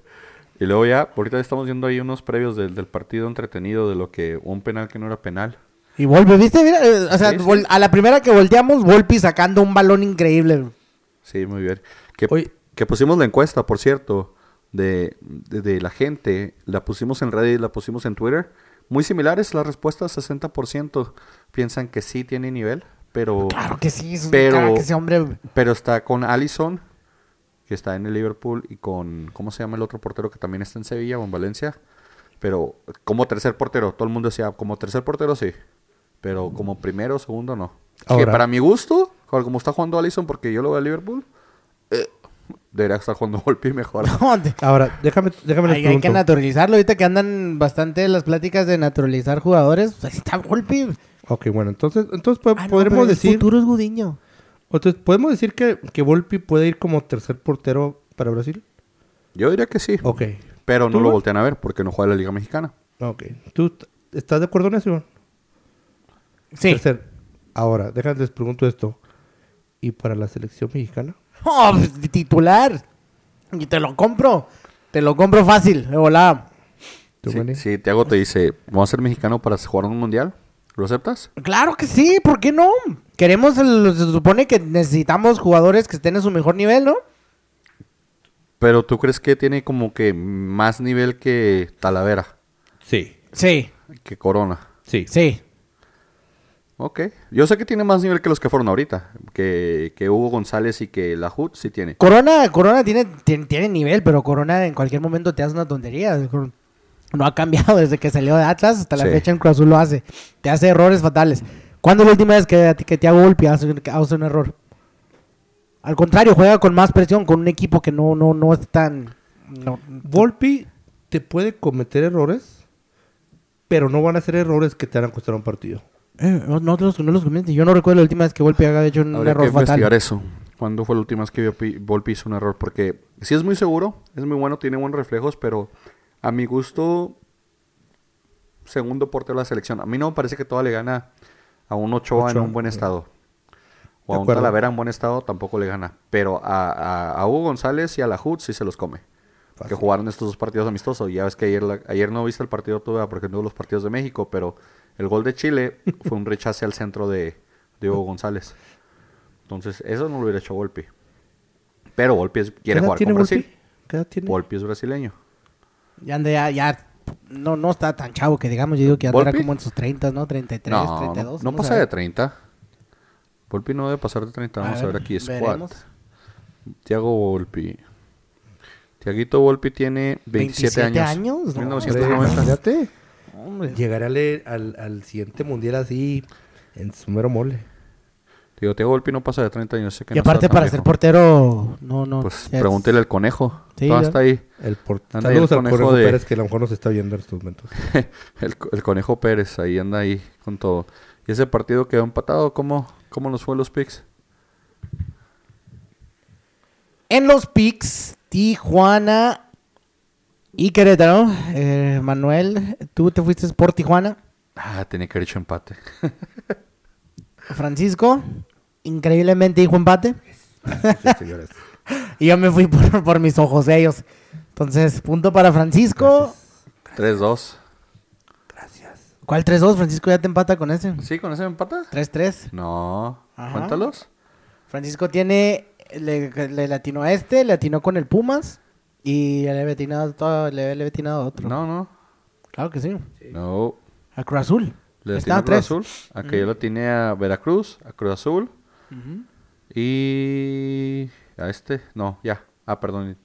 A: Y luego ya, ahorita estamos viendo ahí unos previos del, del partido entretenido de lo que un penal que no era penal.
C: Y Volpe, ¿viste? Mira, eh, o sea,
A: Sí,
C: a la primera que volteamos, Volpi sacando un balón increíble.
A: Sí, muy bien. Que, pusimos la encuesta, por cierto, de, de, de la gente. La pusimos en Reddit, la pusimos en Twitter. Muy similares las respuestas, 60% piensan que sí tiene nivel, pero,
C: Claro que sí, es
A: Pero-
C: que ese hombre...
A: pero está con Allison, que está en el Liverpool, y con, ¿cómo se llama el otro portero que también está en Sevilla o en Valencia? Pero como tercer portero, todo el mundo decía, como tercer portero sí, pero como primero o segundo no. que
B: Ahora-
A: para mi gusto, como está jugando Allison, porque yo lo veo a Liverpool, debería estar jugando *laughs* Volpi mejor.
B: Ahora, déjame, déjame les
C: Hay, hay que naturalizarlo. Ahorita que andan bastante las pláticas de naturalizar jugadores, pues, ahí está Volpi.
B: Ok, bueno, entonces, entonces po-
C: Ah, no,
B: podremos
C: pero el
B: decir...
C: futuro es Gudiño.
B: Entonces, ¿podemos decir que, que Volpi puede ir como tercer portero para Brasil?
A: Yo diría que sí,
B: Ok.
A: pero no
B: ¿Tú,
A: lo voltean a ver porque no juega en la Liga Mexicana.
B: Ok. ¿Tú t- estás de acuerdo en eso, Iván?
C: Sí.
B: Tercer. Ahora, déjame les pregunto esto. ¿Y para la selección mexicana? *laughs*
C: Oh, titular. Y te lo compro. Te lo compro fácil. De volada.
A: Si Tiago te dice, vamos a ser mexicano para jugar un mundial, ¿lo aceptas?
C: Claro que sí, ¿por qué no? Queremos, el- se supone que necesitamos jugadores que estén en su mejor nivel, ¿no?
A: Pero tú crees que tiene como que más nivel que Talavera,
B: Sí.
C: Sí,
A: que Corona.
B: Sí.
C: sí.
A: Ok. Yo sé que tiene más nivel que los que fueron ahorita. Que, que Hugo González y que la HUD sí tiene.
C: Corona, Corona tiene, tiene, tiene nivel, pero Corona en cualquier momento te hace una tontería. No ha cambiado *laughs* desde que salió de Atlas hasta la
A: Sí.
C: fecha en Cruz Azul lo hace. Te hace errores fatales. ¿Cuándo es la última vez que, que te hago golpe hace, hace un error? Al contrario, juega con más presión, con un equipo que no, no, no es tan... no-
B: Volpi te puede cometer errores, pero no van a ser errores que te van a costar un partido.
C: Eh, no, no los, no los comentes. Yo no recuerdo la última vez que Volpi haya hecho un
A: Habría que
C: error fatal.
A: investigar eso. ¿Cuándo fue la última vez que Volpi- Volpi hizo un error? Porque sí es muy seguro, es muy bueno, tiene buenos reflejos, pero a mi gusto, segundo portero de la selección. A mí no me parece que toda le gana a un Ochoa, en un buen
B: eh.
A: estado. O a un. Talavera en buen estado tampoco le gana. Pero a, a- a Hugo González y a la HUD sí se los come. Que jugaron estos dos partidos amistosos. Ya ves que ayer, la- ayer no viste el partido todavía porque no hubo los partidos de México, pero el gol de Chile fue un rechace al centro de, Hugo González. Entonces, eso no lo hubiera hecho Volpi. Pero Volpi es-
B: ¿Qué
A: quiere jugar con Brasil.
B: Volpi? ¿Qué edad tiene?
A: Volpi es brasileño.
C: Ya anda, ya, ya no, no está tan chavo que digamos, yo digo que andará
A: ¿Volpi?
C: como en sus 30, ¿no? 33,
A: no,
C: 32.
A: no, no pasa de
C: ver.
A: 30. Volpi no debe pasar de 30. Vamos a ver, aquí. Squad. Tiago Volpi. Tiaguito Volpi tiene 27,
C: 27
A: años.
C: años, no,
A: 1990.
C: Hombre.
B: Llegará al, al, al siguiente mundial así en su mero mole.
A: Digo, Tiago Volpi no pasa de 30 años. sé que
C: Y
A: no
C: aparte para
A: viejo.
C: ser portero, no, no.
A: Pues
C: es-
A: pregúntele al conejo.
C: Sí,
A: Todo está ahí.
B: El por...
A: Anda ahí el
B: Saludos al
A: conejo
B: Conejo
A: de-
B: Pérez que a lo mejor nos está viendo en estos momentos. *laughs*
A: El, el conejo Pérez ahí anda ahí con todo. ¿Y ese partido quedó empatado? ¿Cómo, cómo nos fue los picks?
C: En los picks, Tijuana y Querétaro. Eh, Manuel, tú te fuiste por Tijuana.
A: Ah, tenía que haber hecho empate. *laughs*
C: Francisco, increíblemente dijo empate.
B: Sí, señores. *laughs*
C: Y yo me fui por, por mis ojos ellos. Entonces, punto para Francisco.
A: 3-2.
B: Gracias.
C: ¿Cuál 3-2? Francisco ya te empata con ese.
A: ¿Sí? ¿Con ese empata?
C: 3-3.
A: No.
C: Ajá.
A: Cuéntalos.
C: Francisco tiene. Le, le latinó a este, le atinó con el Pumas. Y le había atinado, todo, le, otro.
A: No, no.
C: Claro que sí.
A: No.
C: A Cruz Azul.
A: Le atiné a Cruz
C: tres.
A: Azul. A que yo lo tiene a Veracruz, a Cruz Azul. Y. A este. No, ya. Ah, perdón.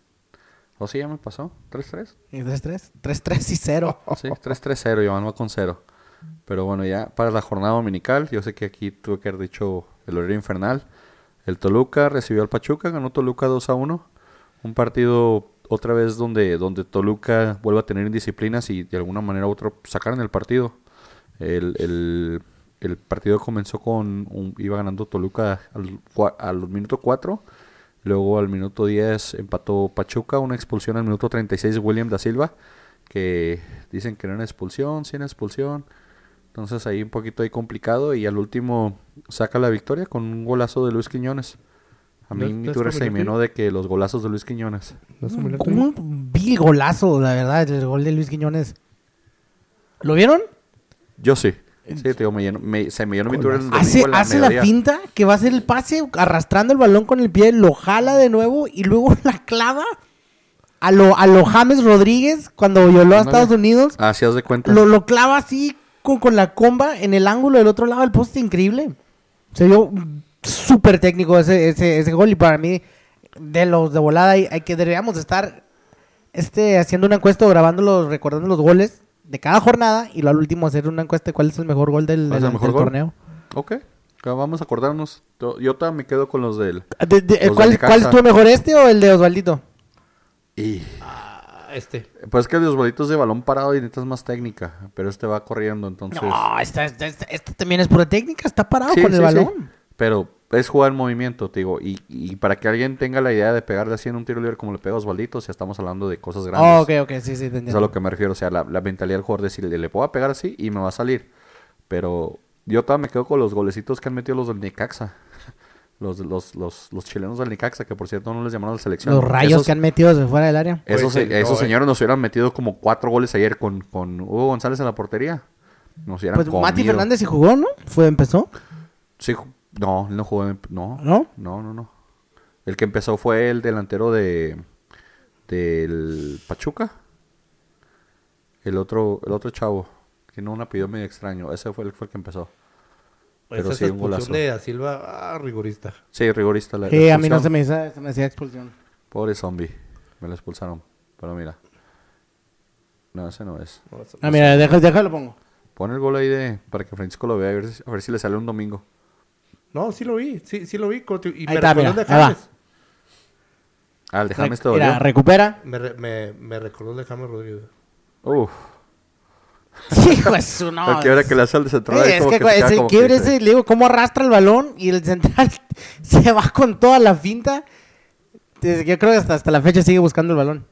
A: ¿O sí ya me pasó? ¿3-3?
C: Y 3-3. 3-3 y 0.
A: Sí, 3-3-0. Yo ando con 0. Pero bueno, ya para la jornada dominical. Yo sé que aquí tuve que haber dicho el horario infernal. El Toluca recibió al Pachuca. Ganó Toluca 2-1. Un partido otra vez donde, donde Toluca vuelve a tener indisciplinas y de alguna manera u otra sacaron el partido. El, el, partido comenzó con. Un, iba ganando Toluca al, minuto 4. Luego al minuto 10 empató Pachuca. Una expulsión al minuto 36 de William da Silva. Que dicen que no era expulsión, sí era expulsión. Entonces ahí un poquito ahí complicado. Y al último saca la victoria con un golazo de Luis Quiñones. A mí
B: ¿No-
A: mi Twitter se llenó de que los golazos de Luis Quiñones.
B: ¿No es familiar
C: Como un vil golazo, la verdad, el gol de Luis Quiñones. ¿Lo vieron?
A: Yo sí. Sí, te digo, me llenó- me- se me llenó mi Twitter
C: Hace,
A: la
C: hace la finta que va a hacer el pase arrastrando el balón con el pie, lo jala de nuevo y luego *laughs* la clava a lo, a lo James Rodríguez cuando violó a. Estados Unidos.
A: Ah, sí, haz de cuenta.
C: Lo, lo clava así con, con la comba en el ángulo del otro lado del poste, increíble. Se vio súper técnico ese, ese, ese gol y para mí, de los de volada, hay, hay que deberíamos de estar este, haciendo una encuesta o grabando los, recordando los goles de cada jornada y lo al último hacer una encuesta de cuál es el mejor gol del,
A: ¿Cuál es
C: del-
A: el mejor
C: del
A: gol?
C: torneo.
A: Ok. Vamos a acordarnos. Yo todavía me quedo con los del...
C: De- de-
A: Los de
C: ¿cuál. ¿Cuál estuvo mejor, este o el de Osvaldito?
A: Y...
B: Ah, este.
A: Pues es que el de los bolitos de balón parado y necesitas más técnica. Pero este va corriendo, entonces...
C: No, esta, esta, esta- esta también es pura técnica, está parado
A: Sí,
C: con el
A: sí, sí.
C: balón.
A: Pero es jugar en movimiento, te digo. Y, y para que alguien tenga la idea de pegarle así en un tiro libre como le pega a Osvaldito, si estamos hablando de cosas grandes.
C: Oh, ok, ok, sí, sí, te
A: Es
C: entiendo.
A: a lo que me refiero. O sea, la, la mentalidad del jugador de decirle, le puedo pegar así y me va a salir. Pero yo todavía me quedo con los golecitos que han metido los del Necaxa. *laughs* Los, los, los, los chilenos del Necaxa, que por cierto no les llamaron a la selección.
C: Los rayos
A: Esos-
C: que han metido desde fuera del área.
A: Esos,
B: Pues,
A: esos
B: no, eh.
A: señores nos hubieran metido como cuatro goles ayer con, con Hugo González en la portería. Nos hubieran
C: Pues Mati. Fernández sí jugó, ¿no? Fue, empezó.
A: Sí, no, él no jugó. en- No,
C: ¿No?
A: no, no, no. El que empezó fue el delantero de del Pachuca. El otro, el otro chavo. Tiene un apellido medio extraño. Ese fue el, fue el que empezó. Pero
B: Esa
A: sí, un
B: expulsión
A: golazo.
B: de Da Silva, ah, rigorista.
A: Sí, rigorista la, la
C: Sí, a mí no se me, hizo- se me hacía expulsión.
A: Pobre zombie. Me lo expulsaron. Pero mira. No, ese no es.
B: No,
C: Ah, mira, déjalo, déjalo pongo.
A: Pon el gol ahí de para que Francisco lo vea. A ver si, a ver si le sale un domingo.
B: No, sí lo vi, sí, sí lo vi. Y
C: Ahí
B: me
C: está,
B: recordó
C: mira,
B: el de. James.
A: Ah, el de James
C: Mira, recupera.
B: Me, re- me, me recordó el de James Rodríguez.
A: Uf. *laughs*
C: Hijo de su no. *laughs*
A: Ahora que le hace al de central.
C: Sí, es que,
A: que se queda
C: ese
A: como
C: quiebre
A: que dice,
C: ese, le digo, cómo arrastra el balón y el central *laughs* se va con toda la finta. Yo creo que hasta, hasta la fecha sigue buscando el balón.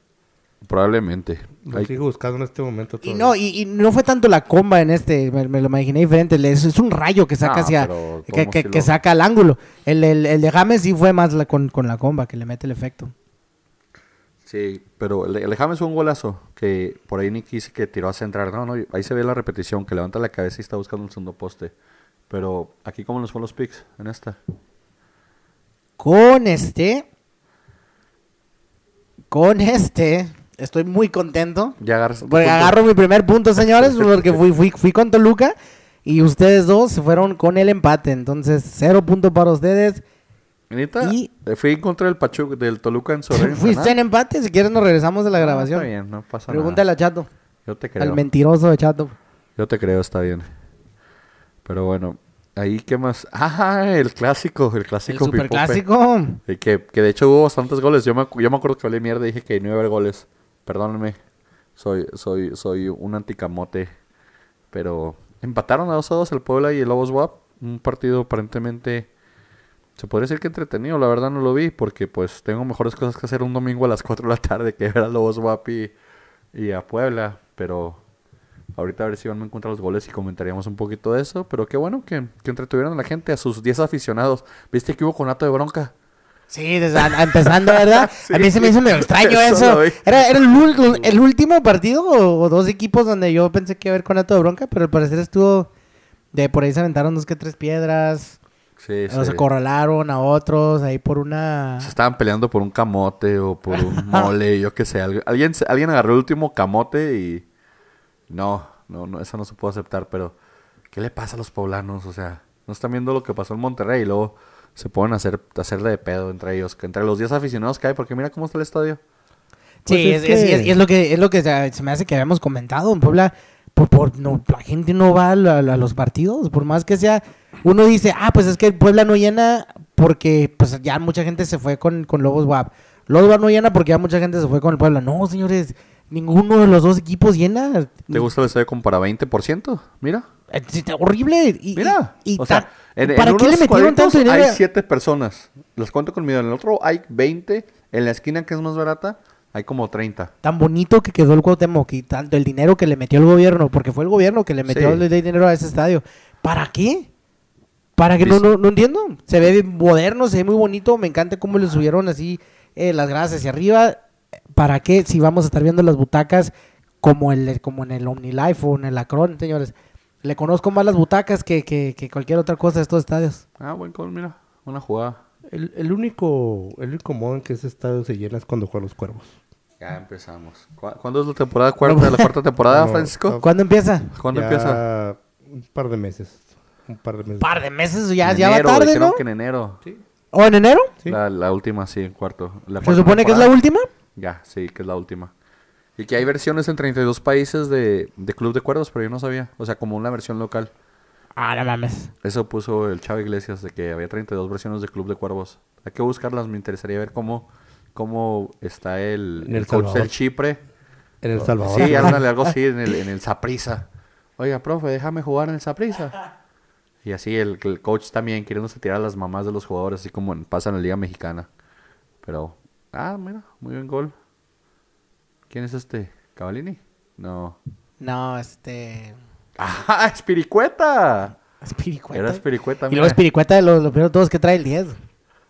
A: Probablemente.
B: Lo sigo buscando en este momento.
C: Y no, y, y no fue tanto la comba en este, me, me lo imaginé diferente. Es, es un rayo que saca
A: No,
C: hacia. Que,
A: ¿cómo
C: que-
A: si
C: que
A: lo-
C: saca al ángulo. El, el, el de James sí fue más la- con, con la comba, que le mete el efecto.
A: Sí, pero el de, el de James fue un golazo que por ahí Nick dice que tiró a centrar. No, no, ahí se ve la repetición, que levanta la cabeza y está buscando el segundo poste. Pero aquí, ¿cómo nos fueron los picks en esta?
C: Con este. Con este. Estoy muy contento.
A: Ya agarras. tu
C: Porque
A: punto.
C: agarro mi primer punto, señores, *laughs* porque fui, fui, fui con Toluca y ustedes dos se fueron con el empate. Entonces, cero punto para ustedes.
A: ¿Neta?
C: y-
A: Fui en contra del Pachuca, del Toluca en Sorrento. *laughs*
C: Fuiste en empate, si quieres nos regresamos de la grabación.
A: Está bien, no pasa
C: Pregúntale
A: nada.
C: a Chato,
A: Yo te
C: al
A: creo.
C: mentiroso de Chato.
A: Yo te creo, está bien. Pero bueno, ahí qué más. Ah, el clásico, el
C: El
A: clásico Pipope.
C: superclásico.
A: Y que, que de hecho hubo bastantes goles. Yo me, yo me acuerdo que hablé mierda y dije que no iba a haber goles. Perdónenme. Soy, soy, soy un anticamote. Pero empataron a 2 a 2 el Puebla y el Lobos WAP. Un partido aparentemente se podría decir que entretenido. La verdad no lo vi porque pues tengo mejores cosas que hacer un domingo a las 4 de la tarde que ver a Lobos Guapi y a Puebla. Pero ahorita a ver si van a encontrar los goles y comentaríamos un poquito de eso. Pero qué bueno que, que entretuvieron a la gente, a sus 10 aficionados. ¿Viste que hubo conato de bronca?
C: Sí, desde a- empezando, ¿verdad? *laughs* A mí se me hizo medio extraño
A: Eso.
C: ¿Era, era el, último partido o, o dos equipos donde yo pensé que iba a haber conato de bronca? Pero al parecer estuvo... De por ahí se aventaron dos que tres piedras.
A: Sí,
C: Los
A: sí.
C: acorralaron a otros ahí por una...
A: Se estaban peleando por un camote o por un *laughs* mole, yo qué sé. Alguien, alguien agarró el último camote y... No, no, no, eso no se puede aceptar, pero... ¿Qué le pasa a los poblanos? O sea, no están viendo lo que pasó en Monterrey y luego se pueden hacer, hacerle de pedo entre ellos. Que entre los 10 aficionados que hay, porque mira cómo está el estadio.
C: Sí,
B: Pues
C: es,
B: es
C: es-
B: que-
C: es- es lo que es lo que se, me hace que habíamos comentado en Puebla. Por, por- no, la gente no va a los partidos, por más que sea. Uno dice, ah, pues es que Puebla no llena porque pues ya mucha gente se fue con, con Lobos WAP. Lobos WAP no llena porque ya mucha gente se fue con el Puebla. No, señores, ninguno de los dos equipos llena.
A: ¿Te gusta el estadio como para 20%? Mira.
C: Eh, horrible. Y,
A: Mira.
C: y- y
A: o sea, en,
C: ¿para
A: en
C: qué le metieron tanto dinero?
A: Hay 7 personas. Los cuento con mi dedo. En el otro hay 20. En la esquina que es más barata hay como 30.
C: Tan bonito que quedó el Cuauhtémoc y tanto el dinero que le metió el gobierno, porque fue el gobierno que le metió
A: Sí.
C: el dinero a ese estadio. ¿Para qué? ¿Para qué? No,
A: Dis-
C: no, no entiendo. Se ve moderno, se ve muy bonito. Me encanta cómo le subieron así eh, las gradas hacia arriba. ¿Para qué? Si vamos a estar viendo las butacas como, el, como en el OmniLife o en el Acron, señores. Le conozco más las butacas que, que, que cualquier otra cosa de estos estadios.
A: Ah, buen gol, mira. Buena jugada.
B: El, el único el único modo en que ese estadio se llena es cuando juegan los cuervos.
A: Ya empezamos. ¿Cu- ¿Cuándo es la temporada *laughs* cuarta? ¿La cuarta temporada,
B: No,
A: Francisco?
B: no.
C: ¿Cuándo empieza?
A: ¿Cuándo
B: Ya
A: empieza?
B: Un par de meses. Un par de meses.
C: par de meses, ya,
A: En
C: ya va
A: enero,
C: tarde,
A: dijeron
C: ¿no?
A: que en enero.
B: Sí.
C: ¿O en enero?
B: Sí.
A: La, la última, sí, en cuarto. La
C: ¿Se supone que es la última?
A: Ya, sí, que es la última. Y que hay versiones en 32 países de, de Club de Cuerdos, pero yo no sabía. O sea, como una versión local.
C: Ah, no mames.
A: Eso puso el Chavo Iglesias de que había 32 versiones de Club de Cuervos. Hay que buscarlas, me interesaría ver cómo, cómo está el,
B: En El
A: el coach del Chipre.
B: En El Salvador.
A: Sí, ándale, algo así *laughs* en el, en el Saprisa. Oiga, profe, déjame jugar en el Saprisa. Y así el, el coach también queriéndose tirar a las mamás de los jugadores, así como en- pasa en la Liga Mexicana. Pero, ah, mira, muy buen gol. ¿Quién es este? ¿Cavalini? No.
C: No, este.
A: ¡Ah, Espiricueta!
C: Espiricueta.
A: Era Espiricueta,
C: Y
A: mira.
C: luego Espiricueta de los, los primeros todos que trae el 10.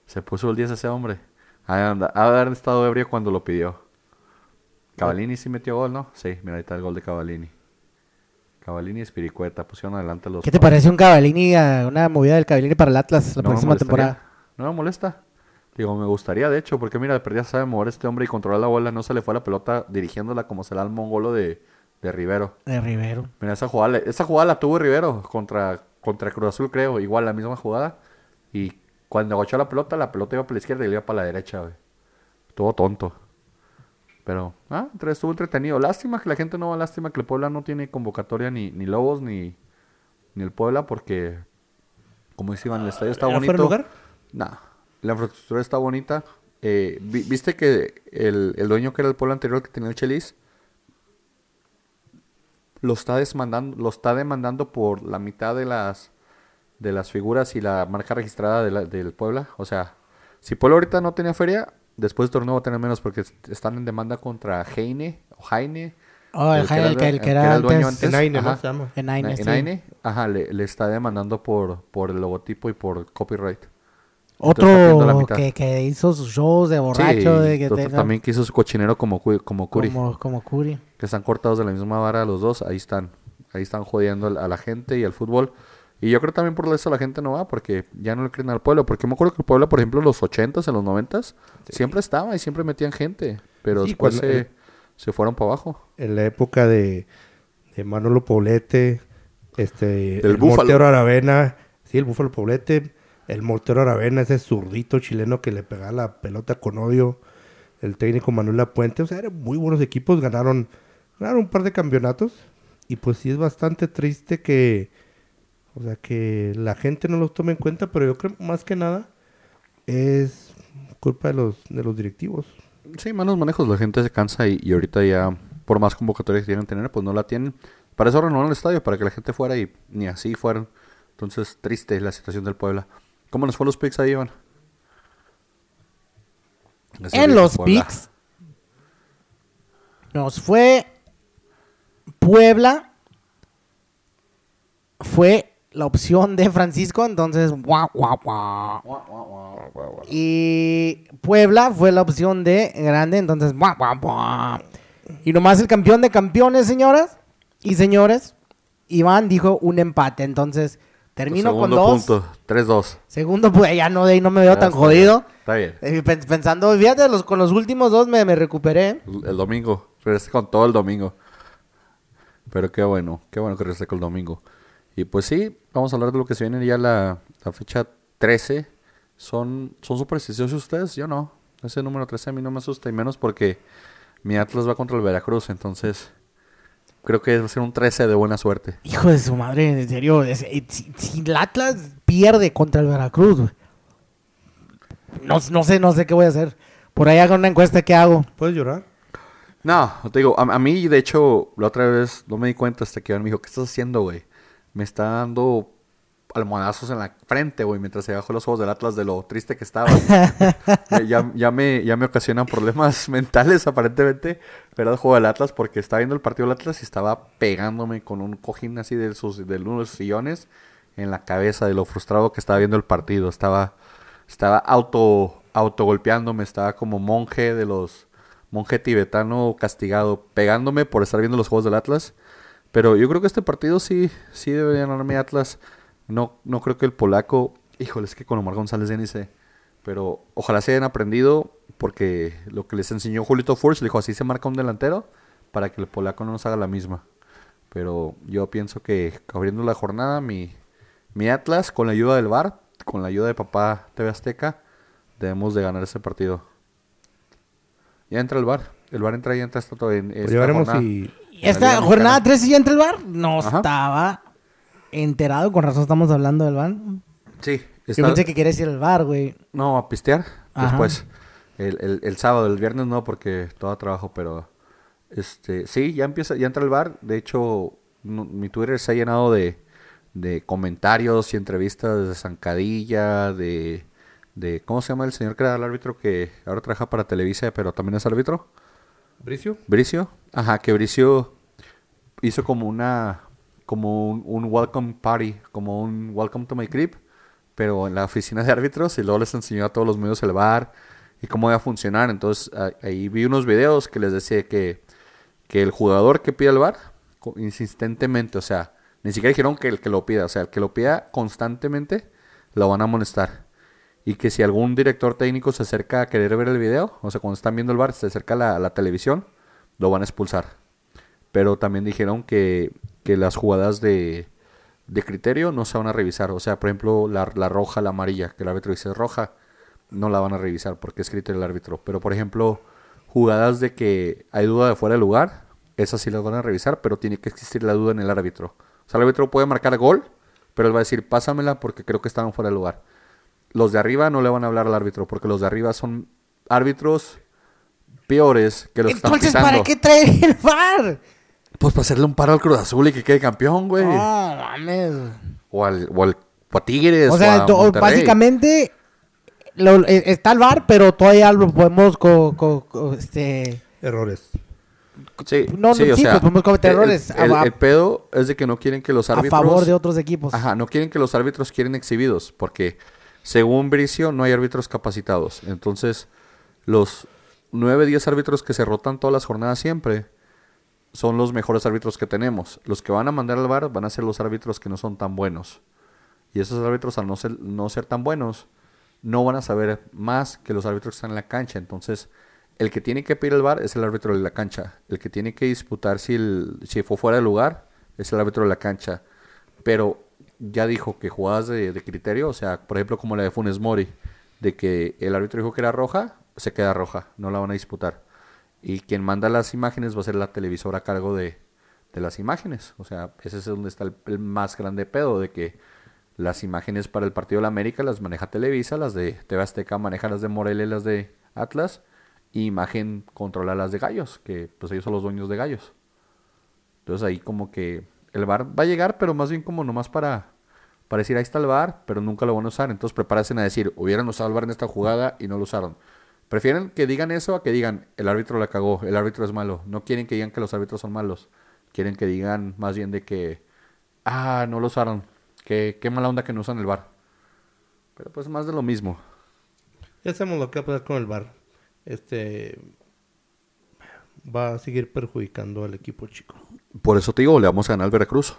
A: Se puso el 10 ese hombre. Ha de haber estado ebrio cuando lo pidió. Cavalini sí metió gol, ¿no? Sí, mira, ahí está el gol de Cavalini. Cavalini y Espiricueta pusieron adelante los...
C: ¿Qué te parece un Cavallini, a- una movida del Cavallini para el Atlas la
A: No
C: próxima temporada?
A: No me molesta. Digo, me gustaría, de hecho, porque mira, de perdida sabe mover este hombre y controlar la bola. No se le fue la pelota dirigiéndola como se la al mongolo de, de Rivero.
C: De Rivero.
A: Mira, esa jugada, esa jugada la tuvo Rivero contra, contra Cruz Azul, creo. Igual la misma jugada. Y cuando agachó la pelota, la pelota iba para la izquierda y le iba para la derecha, güey. Estuvo tonto. Pero, ah, entre- estuvo entretenido. Lástima que la gente no va, lástima que el Puebla no tiene convocatoria ni, ni Lobos ni, ni el Puebla porque, como Iván, el estadio está
B: ¿Era fuera
A: bonito.
B: lugar?
A: No, la infraestructura está bonita. Eh, vi- ¿Viste que el, el dueño que era el Puebla anterior que tenía el Chelis? Lo está demandando, lo está demandando por la mitad de las de las figuras y la marca registrada de la- del Puebla. O sea, si Puebla ahorita no tenía feria, después del torneo va a tener menos porque est- están en demanda contra Heine o Jaine.
C: Oh, el,
A: El que era
C: el que, que era,
A: dueño
C: antes.
A: antes.
B: En Aine, ¿no?
A: Ajá.
B: Se llama.
C: En Aine,
A: en
C: sí.
A: Aine, ajá, le, le está demandando por, por el logotipo y por copyright.
C: Otro que, que hizo sus shows de borracho.
A: Sí,
C: de que
A: to-
C: te-
A: también quiso su cochinero como, como Curi.
C: como, como Curi.
A: que están cortados de la misma vara los dos, ahí están. Ahí están jodiendo a la gente y al fútbol. Y yo creo también por eso la gente no va, porque ya no le creen al pueblo. Porque me acuerdo que el pueblo, por ejemplo, en los 80s, en los 90s, siempre estaba y siempre metían gente. Pero
B: Sí,
A: después se,
B: el-
A: se fueron para abajo.
B: En la época de, de Manolo Poblete, este,
A: Del
B: el
A: Búfalo.
B: Mortero Aravena, sí, el Búfalo Poblete, el Mortero Aravena, ese zurdito chileno que le pegaba la pelota con odio, el técnico Manuel Lapuente, o sea, eran muy buenos equipos, ganaron, ganaron un par de campeonatos, y pues sí es bastante triste que, o sea, que la gente no los tome en cuenta, pero yo creo más que nada es culpa de los, de los directivos.
A: Sí, malos manejos, la gente se cansa y, ahorita ya, por más convocatorias que quieran tener, pues no la tienen. Para eso renovaron el estadio, para que la gente fuera y ni así fueron. Entonces, triste la situación del Puebla. ¿Cómo nos fue los picks ahí, Iván? Ese
C: En los
A: Puebla.
C: picks nos fue Puebla. Fue la opción de Francisco, entonces guau, guau, guau. Y Puebla fue la opción de Grande, entonces guau, guau, guau. Y nomás el campeón de campeones, señoras y señores, Iván dijo un empate, entonces termino con
A: Segundo
C: dos.
A: punto, 3-2.
C: Segundo, pues ya no, de ahí no me veo
A: Ya
C: tan
A: está
C: jodido.
A: bien. Está bien.
C: Eh, pen- Pensando, fíjate, los, con los últimos dos me, me recuperé.
A: El, el domingo. Regresé con todo el domingo. Pero qué bueno, qué bueno que regresé con el domingo. Y pues sí, vamos a hablar de lo que se viene ya la, la fecha 13. ¿Son, ¿Son supersticiosos ustedes? Yo no. Ese número 13 a mí no me asusta. Y menos porque mi Atlas va contra el Veracruz. Entonces, creo que va a ser un 13 de buena suerte.
C: Hijo de su madre, en serio. es- eh, si, si el Atlas pierde contra el Veracruz, güey, no, no sé, no sé qué voy a hacer. Por ahí hagan una encuesta, ¿qué hago?
B: ¿Puedes llorar?
A: No, te digo, a, a mí de hecho, la otra vez no me di cuenta hasta que Iván me dijo, ¿qué estás haciendo, güey? Me está dando almohadazos en la frente, güey, mientras se bajó los ojos del Atlas de lo triste que estaba. *laughs* ya, me, ya me ocasionan problemas *laughs* mentales, aparentemente, ¿verdad? El juego del Atlas, porque estaba viendo el partido del Atlas y estaba pegándome con un cojín así de, sus, de uno de sus sillones en la cabeza de lo frustrado que estaba viendo el partido. Estaba, estaba auto, autogolpeándome, estaba como monje de los monje tibetano castigado, pegándome por estar viendo los juegos del Atlas. Pero yo creo que este partido sí, sí debería ganarme Atlas. No, no creo que el polaco, híjole, es que con Omar González ya ni sé. Pero ojalá se hayan aprendido porque lo que les enseñó Julito Furch, le dijo así se marca un delantero para que el polaco no nos haga la misma. Pero yo pienso que abriendo la jornada, mi, mi Atlas, con la ayuda del VAR, con la ayuda de papá TV Azteca, debemos de ganar ese partido. Ya entra el VAR. El VAR entra y entra esta, en
B: Pues
A: esta
B: ya veremos
A: jornada.
B: si...
A: En
C: Esta jornada
A: Mexicana.
C: 13 ya entra el bar. No
A: Ajá.
C: estaba enterado, con razón estamos hablando del bar.
A: Sí.
C: Yo
A: está-
C: pensé que quería decir el bar, güey.
A: No, a pistear
C: Ajá.
A: después. El, el, el sábado, el viernes no, porque todo trabajo, pero este sí, ya empieza, ya entra el bar. De hecho, no- mi Twitter se ha llenado de, de comentarios y entrevistas de Zancadilla, de, de ¿cómo se llama el señor que era el árbitro que ahora trabaja para Televisa, pero también es árbitro?
B: ¿Bricio?
A: Bricio. Ajá, que Bricio hizo como una como un, welcome party, como un welcome to my crib, pero en la oficina de árbitros y luego les enseñó a todos los medios el bar y cómo iba a funcionar. Entonces ahí vi unos videos que les decía que, que el jugador que pide el bar insistentemente, o sea, ni siquiera dijeron que el que lo pida, o sea, el que lo pida constantemente lo van a amonestar. Y que si algún director técnico se acerca a querer ver el video, o sea, cuando están viendo el bar, se acerca a la televisión, lo van a expulsar. Pero también dijeron que, que las jugadas de, de criterio no se van a revisar. O sea, por ejemplo, la, la roja, la amarilla, que el árbitro dice roja, no la van a revisar porque es criterio del árbitro. Pero, por ejemplo, jugadas de que hay duda de fuera de lugar, esas sí las van a revisar, pero tiene que existir la duda en el árbitro. O sea, el árbitro puede marcar gol, pero él va a decir, pásamela porque creo que estaban fuera de lugar. Los de arriba no le van a hablar al árbitro porque los de arriba son árbitros peores que los que están
C: Entonces. ¿para qué traer el bar?
A: Pues para hacerle un paro al Cruz Azul y que quede campeón, güey.
C: No, mames.
A: O al, o al o a Tigres.
C: O sea,
A: a
C: básicamente lo- eh, está el bar, pero todavía lo podemos co- co- co- este
B: Errores.
A: Sí,
C: No,
A: sí,
C: no,
A: o
C: sí,
A: sea,
C: pues podemos cometer
A: el-
C: errores
A: El,
C: a-
A: el pedo es de que no quieren que los
C: a
A: árbitros.
C: favor de otros equipos.
A: Ajá, no quieren que los árbitros quieren exhibidos. Porque según Bricio, no hay árbitros capacitados. Entonces, los 9, 10 árbitros que se rotan todas las jornadas siempre son los mejores árbitros que tenemos. Los que van a mandar al bar van a ser los árbitros que no son tan buenos. Y esos árbitros, al no ser, no ser tan buenos, no van a saber más que los árbitros que están en la cancha. Entonces, el que tiene que pedir el bar es el árbitro de la cancha. El que tiene que disputar si, el, si fue fuera de lugar es el árbitro de la cancha. Pero ya dijo que jugadas de, de criterio, o sea, por ejemplo, como la de Funes Mori, de que el árbitro dijo que era roja, se queda roja, no la van a disputar. Y quien manda las imágenes va a ser la televisora a cargo de, de las imágenes. O sea, ese es donde está el, más grande pedo, de que las imágenes para el partido de la América las maneja Televisa, las de TV Azteca maneja las de Morelia y las de Atlas, y imagen controla las de Gallos, que pues ellos son los dueños de Gallos. Entonces ahí como que el bar va a llegar, pero más bien como nomás para, para decir, ahí está el bar, pero nunca lo van a usar. Entonces prepárense a decir, hubieran usado el bar en esta jugada y no lo usaron. Prefieren que digan eso a que digan, el árbitro la cagó, el árbitro es malo. No quieren que digan que los árbitros son malos. Quieren que digan más bien de que, ah, no lo usaron. Qué, qué mala onda que no usan el bar. Pero pues más de lo mismo.
B: Ya sabemos lo que va a pasar con el bar. Este va a seguir perjudicando al equipo chico.
A: Por eso te digo, le vamos a ganar al Veracruz.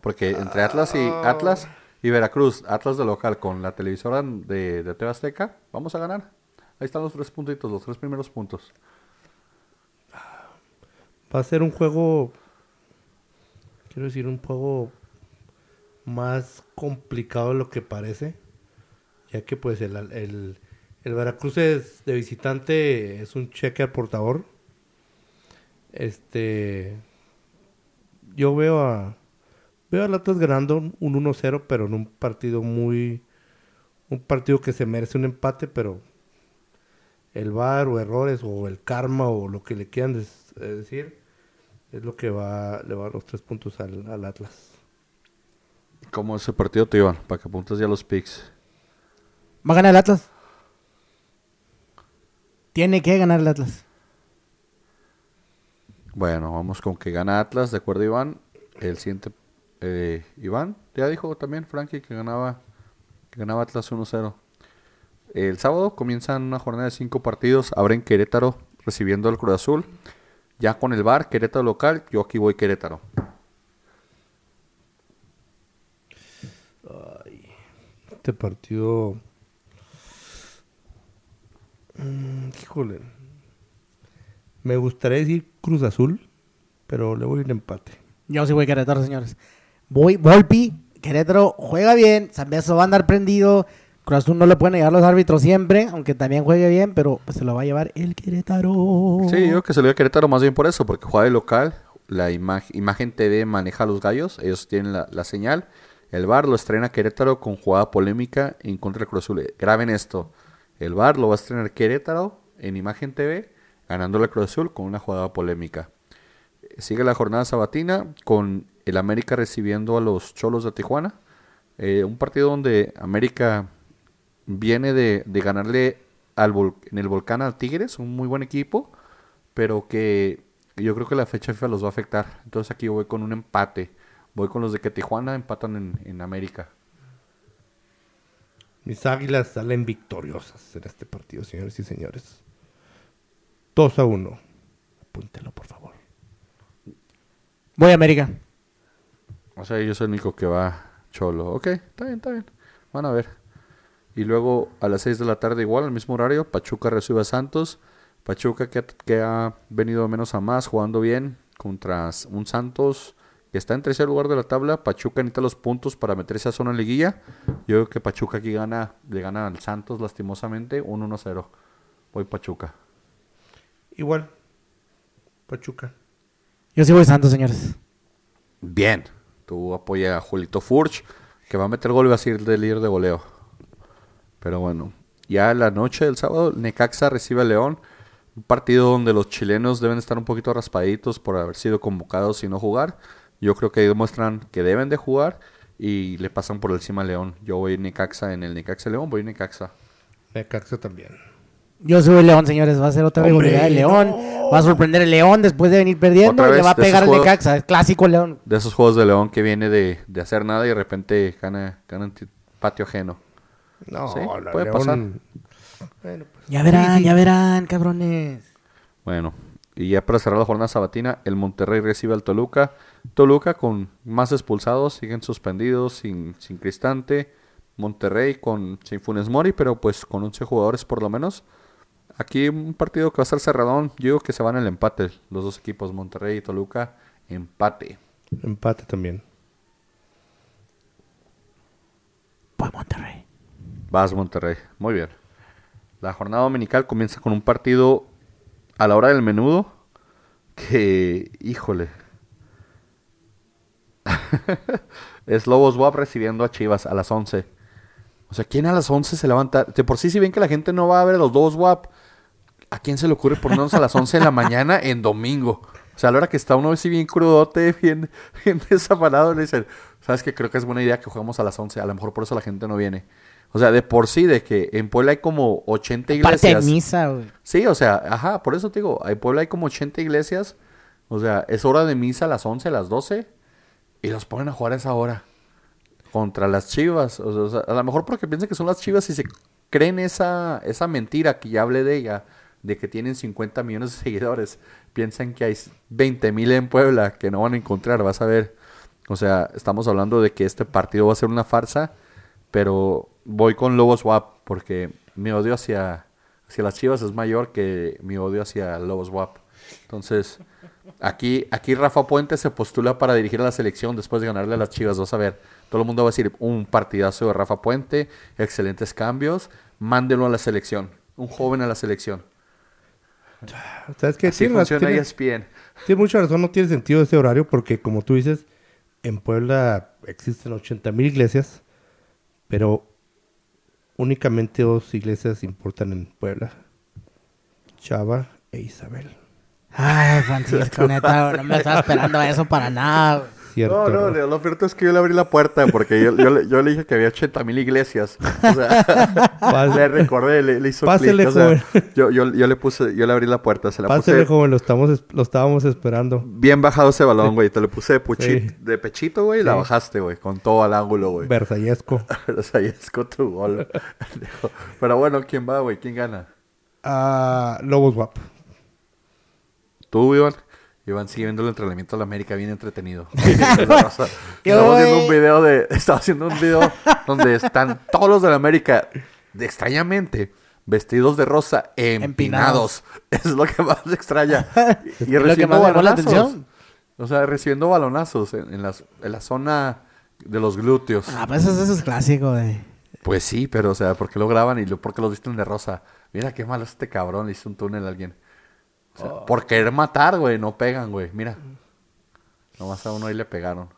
A: Porque entre Atlas y Atlas y Veracruz, Atlas de local con la televisora de, de TV Azteca, vamos a ganar. Ahí están los tres puntitos, los tres primeros puntos.
B: Va a ser un juego, quiero decir, un juego más complicado de lo que parece, ya que pues el, el, el Veracruz es de visitante, es un cheque al portador. Este, yo veo a, veo al Atlas ganando un 1-0, pero en un partido muy, un partido que se merece un empate, pero el VAR o errores o el karma o lo que le quieran des- eh, decir es lo que va le va a los tres puntos al, al Atlas.
A: Como ese partido te iban, para que apuntes ya los picks.
C: Va a ganar el Atlas. Tiene que ganar el Atlas.
A: Bueno, vamos con que gana Atlas, de acuerdo Iván. El siguiente, eh, Iván, ya dijo también Frankie que ganaba, que ganaba Atlas 1-0. El sábado comienzan una jornada de cinco partidos. Abren Querétaro recibiendo al Cruz Azul. Ya con el bar, Querétaro local, yo aquí voy Querétaro.
B: Este partido Mm, híjole. Me gustaría decir Cruz Azul, pero le voy a un empate.
C: Yo sí voy a Querétaro, señores. Voy, Volpi, Querétaro juega bien, Zambeso va a andar prendido. Cruz Azul no le pueden llegar los árbitros siempre, aunque también juegue bien, pero pues, se lo va a llevar el Querétaro.
A: Sí, yo creo que se lo dio a Querétaro más bien por eso, porque juega de local. La imag- imagen TV maneja a los gallos, ellos tienen la, la señal. El VAR lo estrena Querétaro con jugada polémica en contra de Cruz Azul. Graben esto. El VAR lo va a estrenar Querétaro en imagen TV, ganándole a Cruz Azul con una jugada polémica. Sigue la jornada sabatina con el América recibiendo a los Cholos de Tijuana. Eh, un partido donde América viene de, de ganarle al vol- en el volcán al Tigres, un muy buen equipo, pero que yo creo que la fecha FIFA los va a afectar. Entonces aquí voy con un empate. Voy con los de que Tijuana empatan en, en América.
B: Mis águilas salen victoriosas en este partido, señores y señores. 2 a 1. Apúntelo, por favor.
C: Voy a América.
A: O sea, yo soy el único que va cholo. Ok, está bien, está bien. Van a ver. Y luego a las 6 de la tarde igual, al mismo horario, Pachuca recibe a Santos. Pachuca que, ha- que ha venido de menos a más, jugando bien contra un Santos que está en tercer lugar de la tabla. Pachuca necesita los puntos para meterse a zona liguilla. Yo creo que Pachuca aquí gana, le gana al Santos lastimosamente un 1-0. Voy Pachuca.
B: Igual. Pachuca.
C: Yo sí voy Santos, señores.
A: Bien. Tú apoya a Julito Furch, que va a meter gol y va a seguir de líder de goleo. Pero bueno, ya la noche del sábado, Necaxa recibe a León. Un partido donde los chilenos deben estar un poquito raspaditos por haber sido convocados y no jugar. Yo creo que ahí demuestran que deben de jugar y le pasan por encima a León. Yo voy Necaxa en el Necaxa León, voy Necaxa.
B: Necaxa también.
C: Yo sí voy León, señores. Va a ser otra rivalidad de León. Va a sorprender el León después de venir perdiendo y le va a pegar al Necaxa. Es clásico León.
A: De esos juegos de León que viene de, de hacer nada y de repente gana, gana patio ajeno.
B: No,
A: Sí, puede
B: León-
A: pasar.
B: Bueno, pues,
C: Ya verán, ya verán, cabrones.
A: Bueno, y ya para cerrar la jornada sabatina, el Monterrey recibe al Toluca. Toluca con más expulsados, siguen suspendidos, sin, sin Cristante. Monterrey con sin Funes Mori, pero pues con 11 jugadores por lo menos. Aquí un partido que va a estar cerradón. Yo digo que se van el empate, los dos equipos, Monterrey y Toluca, empate.
B: empate también.
C: Voy Monterrey.
A: Vas Monterrey, muy bien. La jornada dominical comienza con un partido a la hora del menudo que, híjole. *laughs* es Lobos WAP recibiendo a Chivas a las 11. O sea, ¿quién a las 11 se levanta? De por sí, si ven que la gente no va a ver a los Lobos WAP, ¿a quién se le ocurre ponernos a las 11 de la mañana en domingo? O sea, a la hora que está uno así bien crudote, bien, bien desafanado, le dicen, ¿Sabes que Creo que es buena idea que juguemos a las 11. A lo mejor por eso la gente no viene. O sea, de por sí, de que en Puebla hay como 80
C: Parte de
A: iglesias.
C: misa, güey.
A: Sí, o sea, ajá, por eso te digo, en Puebla hay como 80 iglesias. O sea, es hora de misa a las 11, a las 12. Y los ponen a jugar a esa hora. Contra las chivas. O sea, o sea, a lo mejor porque piensan que son las chivas y se creen esa, esa mentira que ya hablé de ella. De que tienen 50 millones de seguidores. Piensan que hay 20 mil en Puebla que no van a encontrar, vas a ver. O sea, estamos hablando de que este partido va a ser una farsa. Pero voy con Lobos WAP porque mi odio hacia, hacia las chivas es mayor que mi odio hacia Lobos WAP. Entonces, aquí, aquí Rafa Puente se postula para dirigir a la selección después de ganarle a las chivas. Vas a ver, todo el mundo va a decir un partidazo de Rafa Puente, excelentes cambios, mándenlo a la selección. Un joven a la selección.
B: ¿Sabes qué?
A: Así
B: Tiene,
A: funciona
B: tiene-
A: ESPN.
B: tiene mucha razón, no tiene sentido ese horario porque como tú dices, en Puebla existen 80 mil iglesias, pero únicamente dos iglesias importan en Puebla. Chava e Isabel.
C: Ay, Francisco, neta, no me estaba esperando eso para nada.
B: Cierto.
A: No, no,
B: ¿no?
A: lo cierto es que yo le abrí la puerta porque yo, yo, le- yo le dije que había 80 mil iglesias. O sea, *laughs* le recordé, le, le hizo
B: Pásele,
A: clic. O sea,
B: joven.
A: yo, yo, yo le puse, yo le abrí la puerta, se la
B: Pásele,
A: puse
B: joven, lo, estamos, es- lo estábamos esperando.
A: bien bajado ese balón, güey. Te lo puse de,
B: Sí.
A: de pechito, güey, y la bajaste, güey, con todo al ángulo, güey.
B: Versallesco.
A: o sea, ya es con tu gol. Pero bueno, ¿quién va, güey? ¿Quién gana?
B: Ah, Lobos Guap.
A: Tú, Iván. Iván sigue viendo el entrenamiento de la América bien entretenido. *laughs* Estamos
C: Yo,
A: haciendo un video de. *laughs* Estaba haciendo un video donde están todos los de la América, de, extrañamente, vestidos de rosa, empinados. *laughs* Es lo que más me extraña. Y, recibiendo balonazos. O sea, recibiendo balonazos en, en las, en la zona de los glúteos.
C: Ah, pues eso, eso es clásico, güey.
A: Pues sí, pero o sea, ¿por qué lo graban y lo, por qué los visten de rosa? Mira qué malo es este cabrón, le hizo un túnel a alguien. O sea,
C: Oh.
A: Por querer matar, güey, no pegan, güey. Mira. Nomás a uno ahí le pegaron.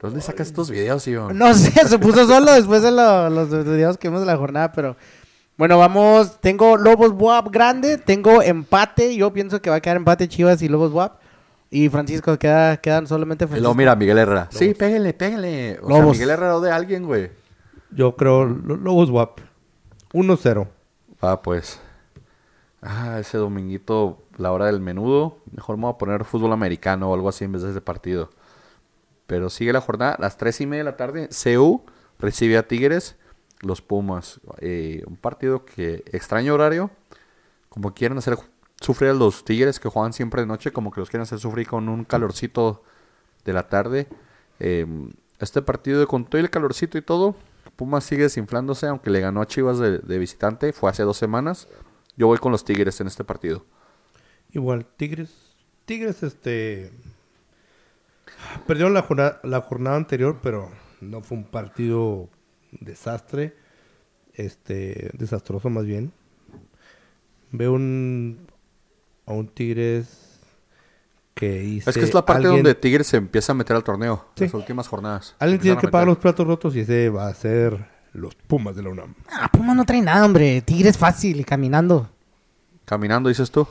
A: ¿Dónde sacas estos videos, Iván?
C: No sé, se puso solo después de lo- los videos que vimos de la jornada, pero... Bueno, vamos, tengo Lobos WAP grande, tengo empate, yo pienso que va a quedar empate Chivas y Lobos WAP. Y Francisco, queda, quedan solamente Francisco.
A: mira, Miguel Herrera. Sí, péguenle, péguenle. O sea,
C: Lobos.
A: Miguel Herrera de alguien, güey.
B: Yo creo Lo- Lobos Guap. 1-0.
A: Ah, pues. Ah, ese dominguito, la hora del menudo. Mejor me voy a poner fútbol americano o algo así en vez de ese partido. Pero sigue la jornada, las tres y media de la tarde. CU recibe a Tigres, los Pumas. Eh, un partido que extraño horario. Como quieren hacer sufrir a los Tigres que juegan siempre de noche, como que los quieren hacer sufrir con un calorcito de la tarde. Eh, este partido con todo el calorcito y todo, Pumas sigue desinflándose, aunque le ganó a Chivas de visitante, fue hace dos semanas. Yo voy con los Tigres en este partido.
B: Igual, Tigres. Tigres, este. Perdieron la jornada, la jornada anterior, pero no fue un partido desastre. Este. Desastroso, más bien. Veo un. A un Tigres. Que hice.
A: es que es la parte
B: alguien-
A: donde Tigres se empieza a meter al torneo,
B: Sí.
A: las últimas jornadas.
B: Alguien tiene que pagar los platos rotos y ese va a ser los Pumas de la UNAM.
C: Ah, Puma no trae nada, hombre. Tigre es fácil y caminando.
A: Caminando, dices tú.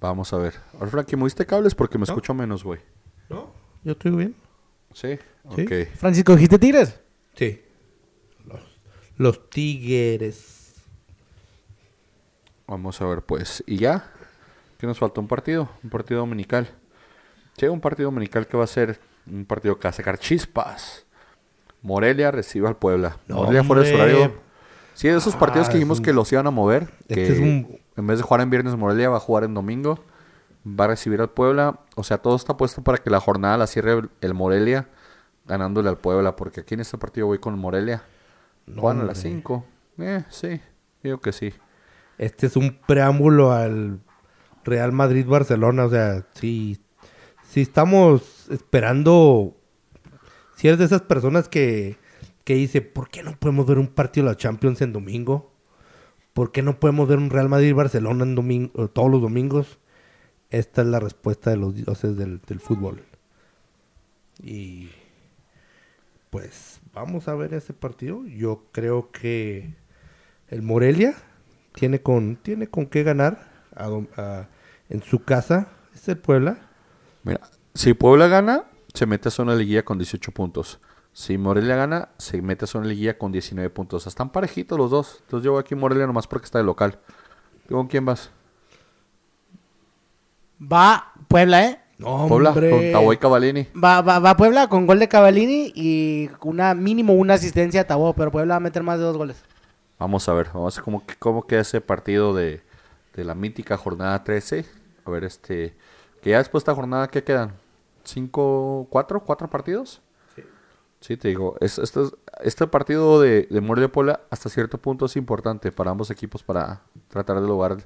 A: Vamos a ver. Ahora, Frankie, ¿moviste cables? Porque me
B: No.
A: escucho menos, güey.
B: ¿No? ¿Yo estoy bien?
A: ¿Sí?
B: Sí.
A: Ok.
C: Francisco, ¿dijiste Tigres?
B: Sí. Los, los Tigres.
A: Vamos a ver, pues. ¿Y ya? ¿Qué nos falta? Un partido. Un partido dominical. Sí, un partido dominical que va a ser un partido que va a sacar chispas. Morelia recibe al Puebla.
B: No,
A: Morelia fuera de su horario. Sí, de esos partidos
B: Ah,
A: que dijimos
B: un-
A: que los iban a mover.
B: Este
A: que
B: es un-
A: en vez de jugar en viernes, Morelia va a jugar en domingo. Va a recibir al Puebla. O sea, todo está puesto para que la jornada la cierre el- el Morelia ganándole al Puebla. Porque aquí en este partido voy con Morelia.
B: No,
A: Juegan a las
B: hombre.
A: 5. Eh, sí. Digo que sí.
B: Este es un preámbulo al Real Madrid-Barcelona. O sea, si, si estamos esperando... Si eres de esas personas que, que dice, ¿por qué no podemos ver un partido de la Champions en domingo? ¿Por qué no podemos ver un Real Madrid-Barcelona en domingo, todos los domingos? Esta es la respuesta de los dioses del, fútbol. Y pues vamos a ver ese partido. Yo creo que el Morelia tiene con, tiene con qué ganar en su casa. Es el Puebla.
A: Mira, si Puebla gana, se mete a zona de liguilla con 18 puntos. Si Morelia gana, se mete a zona de liguilla con 19 puntos. O sea, están parejitos los dos. Entonces yo voy aquí Morelia nomás porque está de local. ¿Tú ¿Con quién vas?
C: Va Puebla, ¿eh?
B: No,
A: Puebla,
B: hombre.
A: con Taboy Cavalini.
C: Va, va, va Puebla con gol de Cavallini y una mínimo una asistencia a Tabó, pero Puebla va a meter más de dos goles.
A: Vamos a ver, vamos a ver cómo, cómo queda ese partido de, de la mítica jornada 13. A ver, este. Que ya después de esta jornada, ¿qué quedan? ¿Cinco, cuatro? ¿Cuatro partidos? Sí. te digo, es, este, es- este partido de, de Puebla hasta cierto punto es importante para ambos equipos para tratar de lograr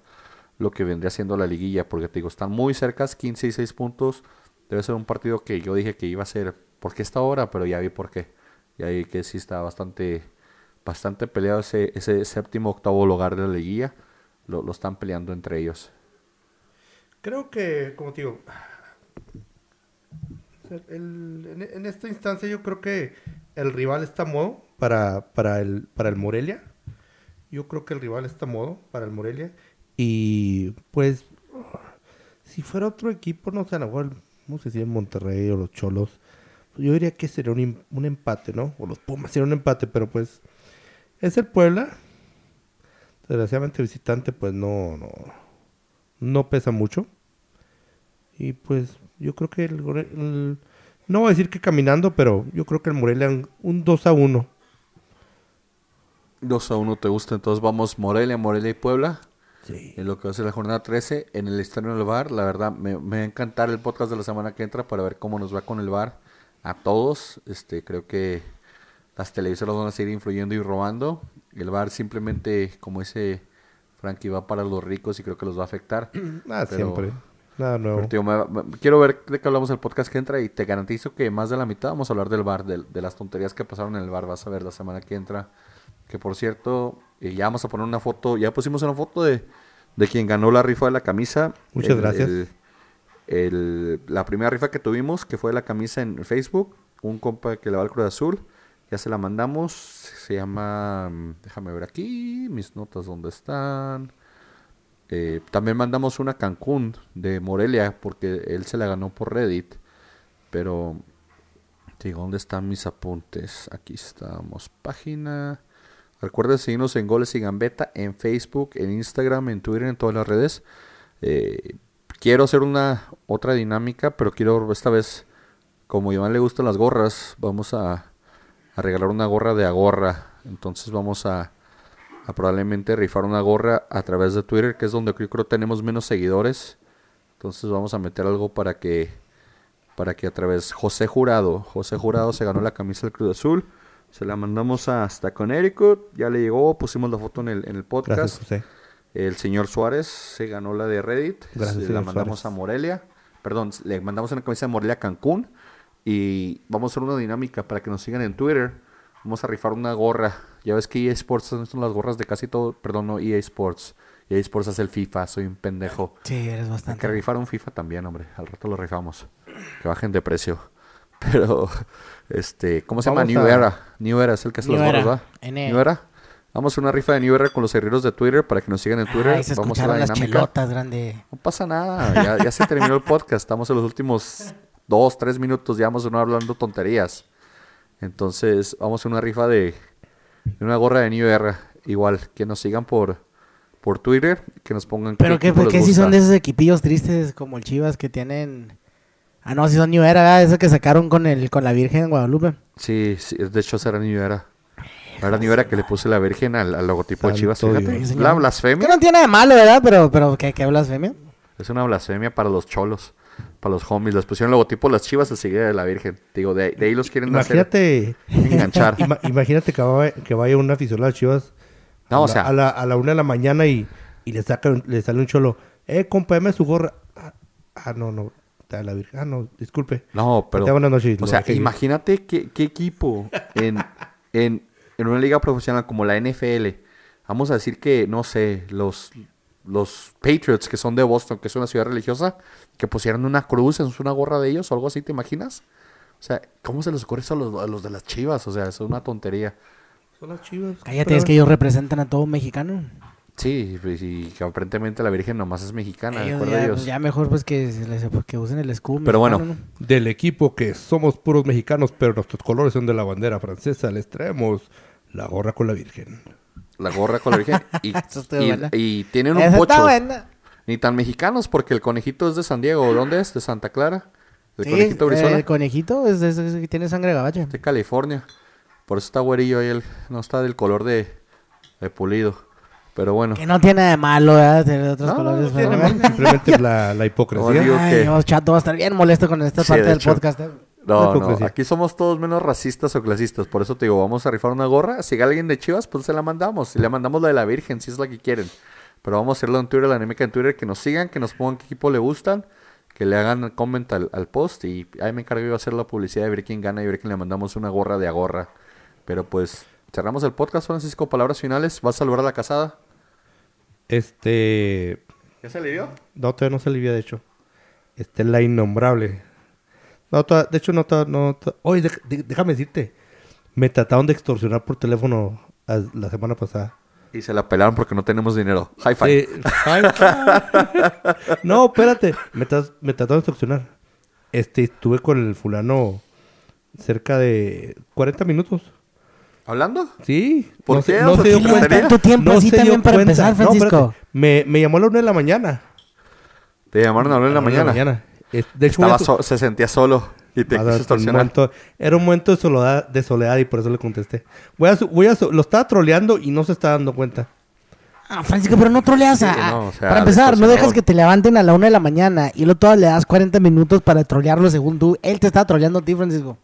A: lo que vendría siendo la liguilla, porque te digo, están muy cercas, 15 y 6 puntos. Debe ser un partido que yo dije que iba a ser, ¿por qué esta hora? Pero ya vi por qué. Y ahí que sí está bastante, bastante peleado ese, ese séptimo, octavo lugar de la liguilla. Lo, lo están peleando entre ellos.
B: Creo que, como te digo, en, esta instancia yo creo que el rival está modo para, para, el, para el Morelia. Yo creo que el rival está modo para el Morelia. Y pues, si fuera otro equipo, no sé, a lo no sé si en Monterrey o los Cholos, yo diría que sería un, un empate, ¿no? O los Pumas sería un empate, pero pues es el Puebla. Desgraciadamente visitante, pues no, no, no pesa mucho. Y pues yo creo que el, no voy a decir que caminando, pero yo creo que el Morelia un- un 2 a 1.
A: 2 a 1 te gusta, entonces vamos Morelia, Morelia y Puebla.
B: Sí.
A: En lo que va a ser la jornada 13 en el Estadio del Bar. La verdad, me, me va a encantar el podcast de la semana que entra para ver cómo nos va con el Bar a todos. Este, creo que las televisoras van a seguir influyendo y robando. El Bar simplemente, como ese Frankie, va para los ricos y creo que los va a afectar.
B: Ah,
A: Pero-
B: siempre. Nada nuevo.
A: Pero, tío, me- me- quiero ver de qué hablamos el podcast que entra y te garantizo que más de la mitad vamos a hablar del bar, de, de las tonterías que pasaron en el bar. Vas a ver la semana que entra. Que por cierto, eh, ya vamos a poner una foto. Ya pusimos una foto de, de quien ganó la rifa de la camisa.
B: Muchas
A: El-
B: gracias.
A: el- el- la primera rifa que tuvimos, que fue la camisa en Facebook. Un compa que le va al Cruz Azul. Ya se la mandamos. Se llama. mm, Déjame ver aquí. Mis notas, ¿dónde están? Eh, también mandamos una Cancún de Morelia porque él se la ganó por Reddit. Pero, digo, ¿dónde están mis apuntes? Aquí estamos, página. Recuerden seguirnos en Goles y Gambeta en Facebook, en Instagram, en Twitter, en todas las redes. Eh, quiero hacer una otra dinámica, pero quiero esta vez, como a Iván le gustan las gorras, vamos a, a regalar una gorra de Agorra. Entonces vamos a, a probablemente rifar una gorra a través de Twitter, que es donde yo creo tenemos menos seguidores. Entonces vamos a meter algo para que para que a través José Jurado, José Jurado se ganó la camisa del Cruz Azul. Se la mandamos hasta Connecticut, ya le llegó, pusimos la foto en el, en el podcast.
B: Gracias, José.
A: El señor Suárez se ganó la de Reddit.
B: Gracias,
A: Se la mandamos
B: Suárez.
A: a Morelia. Perdón, le mandamos una camisa de Morelia a Cancún. Y vamos a hacer una dinámica para que nos sigan en Twitter. Vamos a rifar una gorra. Ya ves que EA Sports son las gorras de casi todo. Perdón, no EA Sports. EA Sports es el FIFA, soy un pendejo.
C: Sí, eres
A: Hay que
C: bastante.
A: rifar un FIFA también, hombre. Al rato lo rifamos. Que bajen de precio. *laughs* Pero, este, ¿cómo se llama?
B: Vamos
A: New
B: a-
A: Era. New Era es el que hace
C: New
A: las gorras. ¿va?
C: N.
A: New Era. Vamos a una rifa de New Era con los herreros de Twitter para que nos sigan en Twitter.
C: Ay, se
A: Vamos a la
C: las chelotas, grande.
A: No pasa nada, ya, ya se terminó el podcast. Estamos en los últimos dos, tres minutos, ya vamos a no hablando tonterías. Entonces, vamos a una rifa de, de una gorra de New Era. Igual, que nos sigan por, por Twitter, que nos pongan
C: Pero que, si son de esos equipillos tristes como el Chivas que tienen... Ah, no, si son New Era, ¿verdad? Eso que sacaron con el con la Virgen en Guadalupe.
A: Sí, sí, de hecho, esa era New Era. Era New Era que le puse la Virgen al, al logotipo de Chivas, fíjate. La
C: Que
A: blasfemia
C: no tiene de malo, ¿verdad? Pero, pero ¿qué, qué blasfemia?
A: es una blasfemia para los cholos, para los homies. Les pusieron el logotipo de las Chivas, se sigue de la Virgen. Digo, de, de ahí los quieren hacer
B: Imagínate,
A: enganchar.
B: ima- imagínate que vaya, que vaya un aficionado a las Chivas
A: No,
B: a,
A: o
B: la,
A: sea-
B: a, la, a la una de la mañana y, y le saca le sale un cholo. Eh, compa, dame su gorra. Ah, ah, no, no. La virgen. Ah, no, disculpe.
A: No, pero.
B: Buenas noches,
A: O sea, imagínate qué, qué equipo en, en, en una liga profesional como la NFL. Vamos a decir que, no sé, los, los Patriots que son de Boston, que es una ciudad religiosa, que pusieran una cruz en una gorra de ellos o algo así, ¿te imaginas? O sea, ¿cómo se les ocurre eso a los, a los de las chivas? O sea, es una tontería.
B: Son las Chivas.
C: Cállate, es que ellos representan a todo mexicano.
A: Sí, pues, y que aparentemente la Virgen nomás es mexicana, de
C: Ellos
A: acuerdo a
C: ya,
A: ellos.
C: ya mejor pues que, se les- que usen el escudo.
A: Pero bueno.
B: Del equipo que somos puros mexicanos, pero nuestros colores son de la bandera francesa, les traemos la gorra con la Virgen.
A: La gorra con la Virgen. *laughs* Y,
C: Eso
A: y- y tienen un
C: está
A: pocho.
C: buena.
A: Ni tan mexicanos, porque el conejito es de San Diego. ¿Dónde es? De Santa Clara. El
C: Sí,
A: conejito
C: eh. El conejito es, es- es- tiene sangre gabacha.
A: de California. Por eso está güerillo ahí. El, no está del color de, de pulido. Pero bueno.
C: Que no tiene de malo, ¿verdad? Tiene otros
A: No,
C: colores.
A: no
C: pero
A: tiene malo.
B: Simplemente la, la hipocresía.
A: digo
C: Ay,
A: que-
C: Dios, chato, va a estar bien molesto con esta
A: Sí,
C: parte
A: de
C: del
A: hecho.
C: podcast. ¿eh?
A: No, no, aquí somos todos menos racistas o clasistas. Por eso te digo, vamos a rifar una gorra. Si hay alguien de Chivas, pues se la mandamos. Y le mandamos la de la Virgen, si es la que quieren. Pero vamos a hacerlo en Twitter, la anémica en Twitter. Que nos sigan, que nos pongan qué equipo le gustan. Que le hagan comment al, al post. Y ahí me encargo yo de hacer la publicidad de ver quién gana y ver quién le mandamos una gorra de agorra. Pero pues, cerramos el podcast, Francisco. Palabras finales. ¿Vas a saludar a la casada?
B: Este.
A: ¿Ya se dio?
B: No, todavía no se alivia, de hecho. Este, la innombrable. No, toda- de hecho, no. toda- no toda- Oye, de- déjame decirte. Me trataron de extorsionar por teléfono a- la semana pasada.
A: Y se la pelaron porque no tenemos dinero. High five.
B: Eh, *laughs* no, espérate. Me, trataron de extorsionar. Este, estuve con el fulano cerca de 40 minutos.
A: ¿Hablando?
B: Sí.
A: ¿Por
B: no
A: qué?
B: Se, no
A: ¿Por
B: se dio cuenta.
C: tanto tiempo así
B: se
C: también para empezar,
B: No,
C: Francisco?
B: me, me llamó a las 9 de la mañana.
A: Te llamaron a hablar en la
B: A las nueve
A: mañana.
B: De hecho,
A: Estaba so- se sentía solo y te
B: Ah,
A: quiso extorsionar.
B: momento- era un momento de soledad, de soledad y por eso le contesté. Voy a, su- voy a su- lo estaba troleando y no se está dando cuenta.
C: Ah, Francisco, pero no troleas
A: Sí,
C: a...
A: no, o sea,
C: para empezar, no dejas que te levanten a la una de la mañana y luego todas le das 40 minutos para trolearlo según tú. Él te está troleando a ti, Francisco.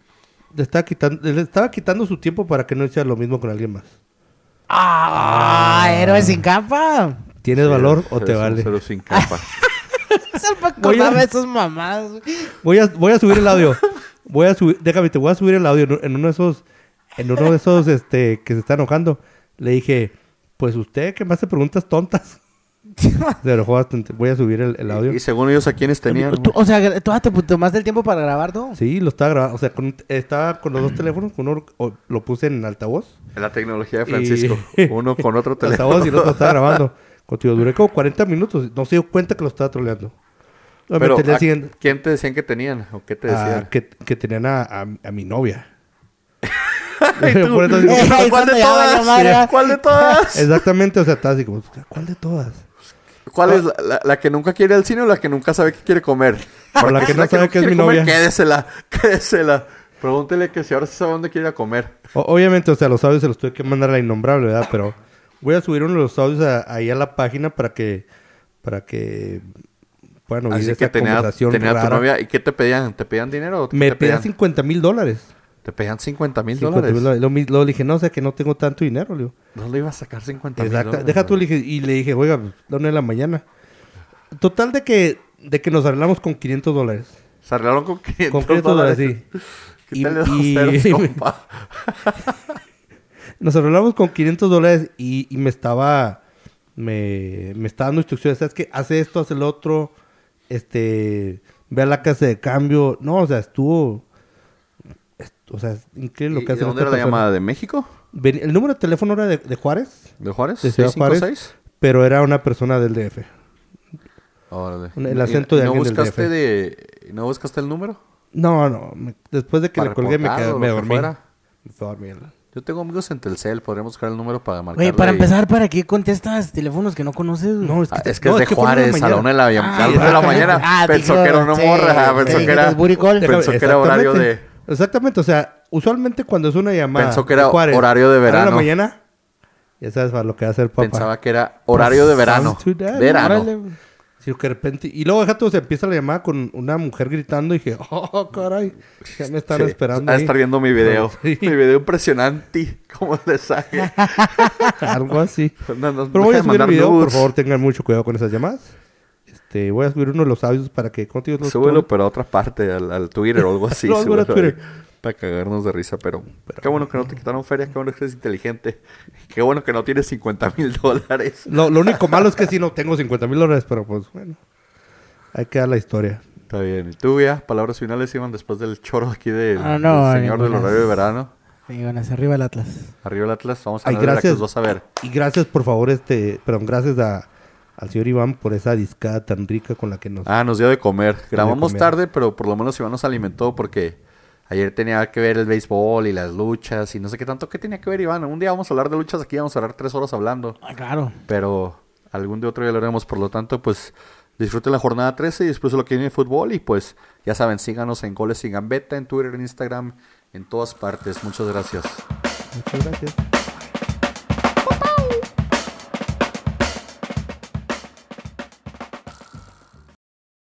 B: Le estaba quitando, le estaba quitando su tiempo para que no hiciera lo mismo con alguien más.
C: ¡Ah! ¡Héroe sin capa!
B: ¿Tienes valor o te vale?
A: cero sin capa. *laughs* *laughs*
B: Voy a-
C: esos mamás.
B: Voy a, voy a subir el audio. Voy a subir, déjame, te voy a subir el audio en, en uno de esos, en uno de esos, este, que se está enojando. Le dije, pues usted que me hace preguntas tontas. Se enojó bastante. Voy a subir el, el audio.
A: y según ellos, ¿a quiénes tenían?
C: Tú- o sea, tú ah, te tomaste el tiempo para grabar todo.
B: Sí, lo estaba grabando. O sea, con- estaba con los dos teléfonos. Uno o- lo puse en altavoz.
A: La tecnología de
B: Y-
A: Francisco. *laughs* Uno con otro teléfono.
B: Altavoz y el otro estaba grabando. *laughs* Contigo, duré como 40 minutos. No se dio cuenta que lo estaba troleando.
A: Pero,
B: Obviamente, el día
A: ¿a
B: siguiente,
A: ¿quién te decían que tenían? ¿O qué te
B: ah,
A: decían?
B: que, que tenían a, a- a mi novia. *laughs* *laughs* Por *laughs*
A: ¿Cuál de todas? ¿Cuál de todas?
B: Exactamente, o sea, estaba así como, ¿cuál de todas?
A: ¿Cuál es la, la- la que nunca quiere al cine o la que nunca sabe qué quiere comer?
B: O la que no sabe que es mi
A: comer,
B: novia.
A: Quédesela, quédesela. Pregúntele que si ahora sí sabe dónde quiere ir a comer.
B: O- obviamente, o sea, los audios se los tuve que mandar a la innombrable, ¿verdad? Pero voy a subir uno de los audios a- ahí a la página para que, para que puedan oír
A: Así
B: esa
A: que tenía,
B: conversación
A: tenía tu
B: rara.
A: novia. ¿Y qué te pedían? ¿Te pedían dinero o qué
B: Me
A: te
B: pedían
A: pedían?
B: 50 mil dólares.
A: Te pedían 50 mil
B: 50
A: dólares.
B: Lo le dije, no, o sea, que no tengo tanto dinero, le digo.
A: No le iba a sacar 50 mil
B: Exacto.
A: dólares.
B: Deja tú, le dije, y le dije, oiga, la una de la mañana. Total de que, de que nos arreglamos con 500 dólares.
A: Se arreglaron con 500,
B: Con 500 dólares, sí. *laughs*
A: Quítale
B: Y-
A: dos
B: y-
A: ceros, *laughs* compa.
B: Nos arreglamos con 500 dólares y, y me estaba... Me, me estaba dando instrucciones. ¿Sabes qué? Hace esto, hace lo otro. Este... Ve a la casa de cambio. No, o sea, estuvo... est- O sea, es increíble lo
A: ¿Y
B: que
A: de
B: hace
A: dónde era la llamada? ¿De México?
B: el número de teléfono era de, de Juárez,
A: ¿De Juárez?
B: De Ciudad Juárez.
A: 656.
B: pero era una persona del DF.
A: Órale.
B: El
A: ¿Y-
B: acento de
A: ¿no
B: alguien del
A: buscaste
B: DF.
A: de ¿No buscaste el número?
B: No, no. me- después de que le colgué me, quedé, me dormí.
A: fuera.
B: Me dormir.
A: Yo tengo amigos en Telcel, podríamos buscar el número para marcarle.
C: Güey, para empezar, ¿para qué contestas teléfonos que no conoces?
B: No, es
A: Ah,
B: que,
A: es que
B: no,
A: es de
B: fue una
A: Juárez, a la una de la,
C: Ah,
A: de la
C: ah,
A: mañana. *laughs*
C: ah,
A: pensó
C: dijo,
A: que era una
C: sí,
A: morra,
C: sí,
A: pensó
C: sí,
A: que era,
C: es
A: pensó que era horario de...
B: exactamente. O sea, usualmente cuando es una llamada.
A: Pensó que
B: de
A: era horario de
B: a la
A: verano.
B: mañana, ya sabes para lo que va a hacer papá.
A: Pensaba que era horario de verano. Verano.
C: Órale, güey.
B: Sí, que de repente. Y luego, déjate, se empieza la llamada con una mujer gritando y dije, *laughs* oh, caray, ya me están
A: Sí,
B: esperando. Ahí".
A: estar viendo mi video. *laughs*
B: Sí.
A: Mi video impresionante. ¿Cómo le sale?
B: Algo así.
A: No, no,
B: Pero voy
A: deja
B: a subir el video, por favor, tengan mucho cuidado con esas llamadas. Este, voy a subir uno de los audios para que contigo no
A: Súbelo, pero a otra parte, al, al Twitter o algo así. *laughs*
B: Voy a a Twitter.
A: Para cagarnos de risa, pero, qué bueno que no te quitaron feria, qué bueno que eres inteligente. *laughs* Qué bueno que no tienes 50 mil dólares.
B: Lo, lo único malo es que sí no tengo 50 mil dólares, pero pues bueno. Ahí queda la historia.
A: Está bien. ¿Y tú ya? Palabras finales iban después del choro aquí del,
C: Ah, no,
A: del señor del horario de verano.
C: Hacia arriba el Atlas.
A: Arriba el Atlas, vamos a
B: Ay, gracias.
A: Veracruz 2 a ver.
B: Y gracias, por favor, este, perdón, gracias a, al señor Iván por esa discada tan rica con la que nos...
A: Ah, nos dio de comer. Grabamos
B: comer.
A: tarde, pero por lo menos Iván nos alimentó porque ayer tenía que ver el béisbol y las luchas y no sé qué tanto. ¿Qué tenía que ver Iván? Un día vamos a hablar de luchas aquí, vamos a hablar tres horas hablando.
C: Ah, claro.
A: Pero algún día otro día lo haremos. Por lo tanto, pues disfruten la jornada 13 y después lo que viene de fútbol. Y pues ya saben, síganos en Goles y Gambeta, en Twitter, en Instagram, en todas partes. Muchas gracias.
B: Muchas gracias.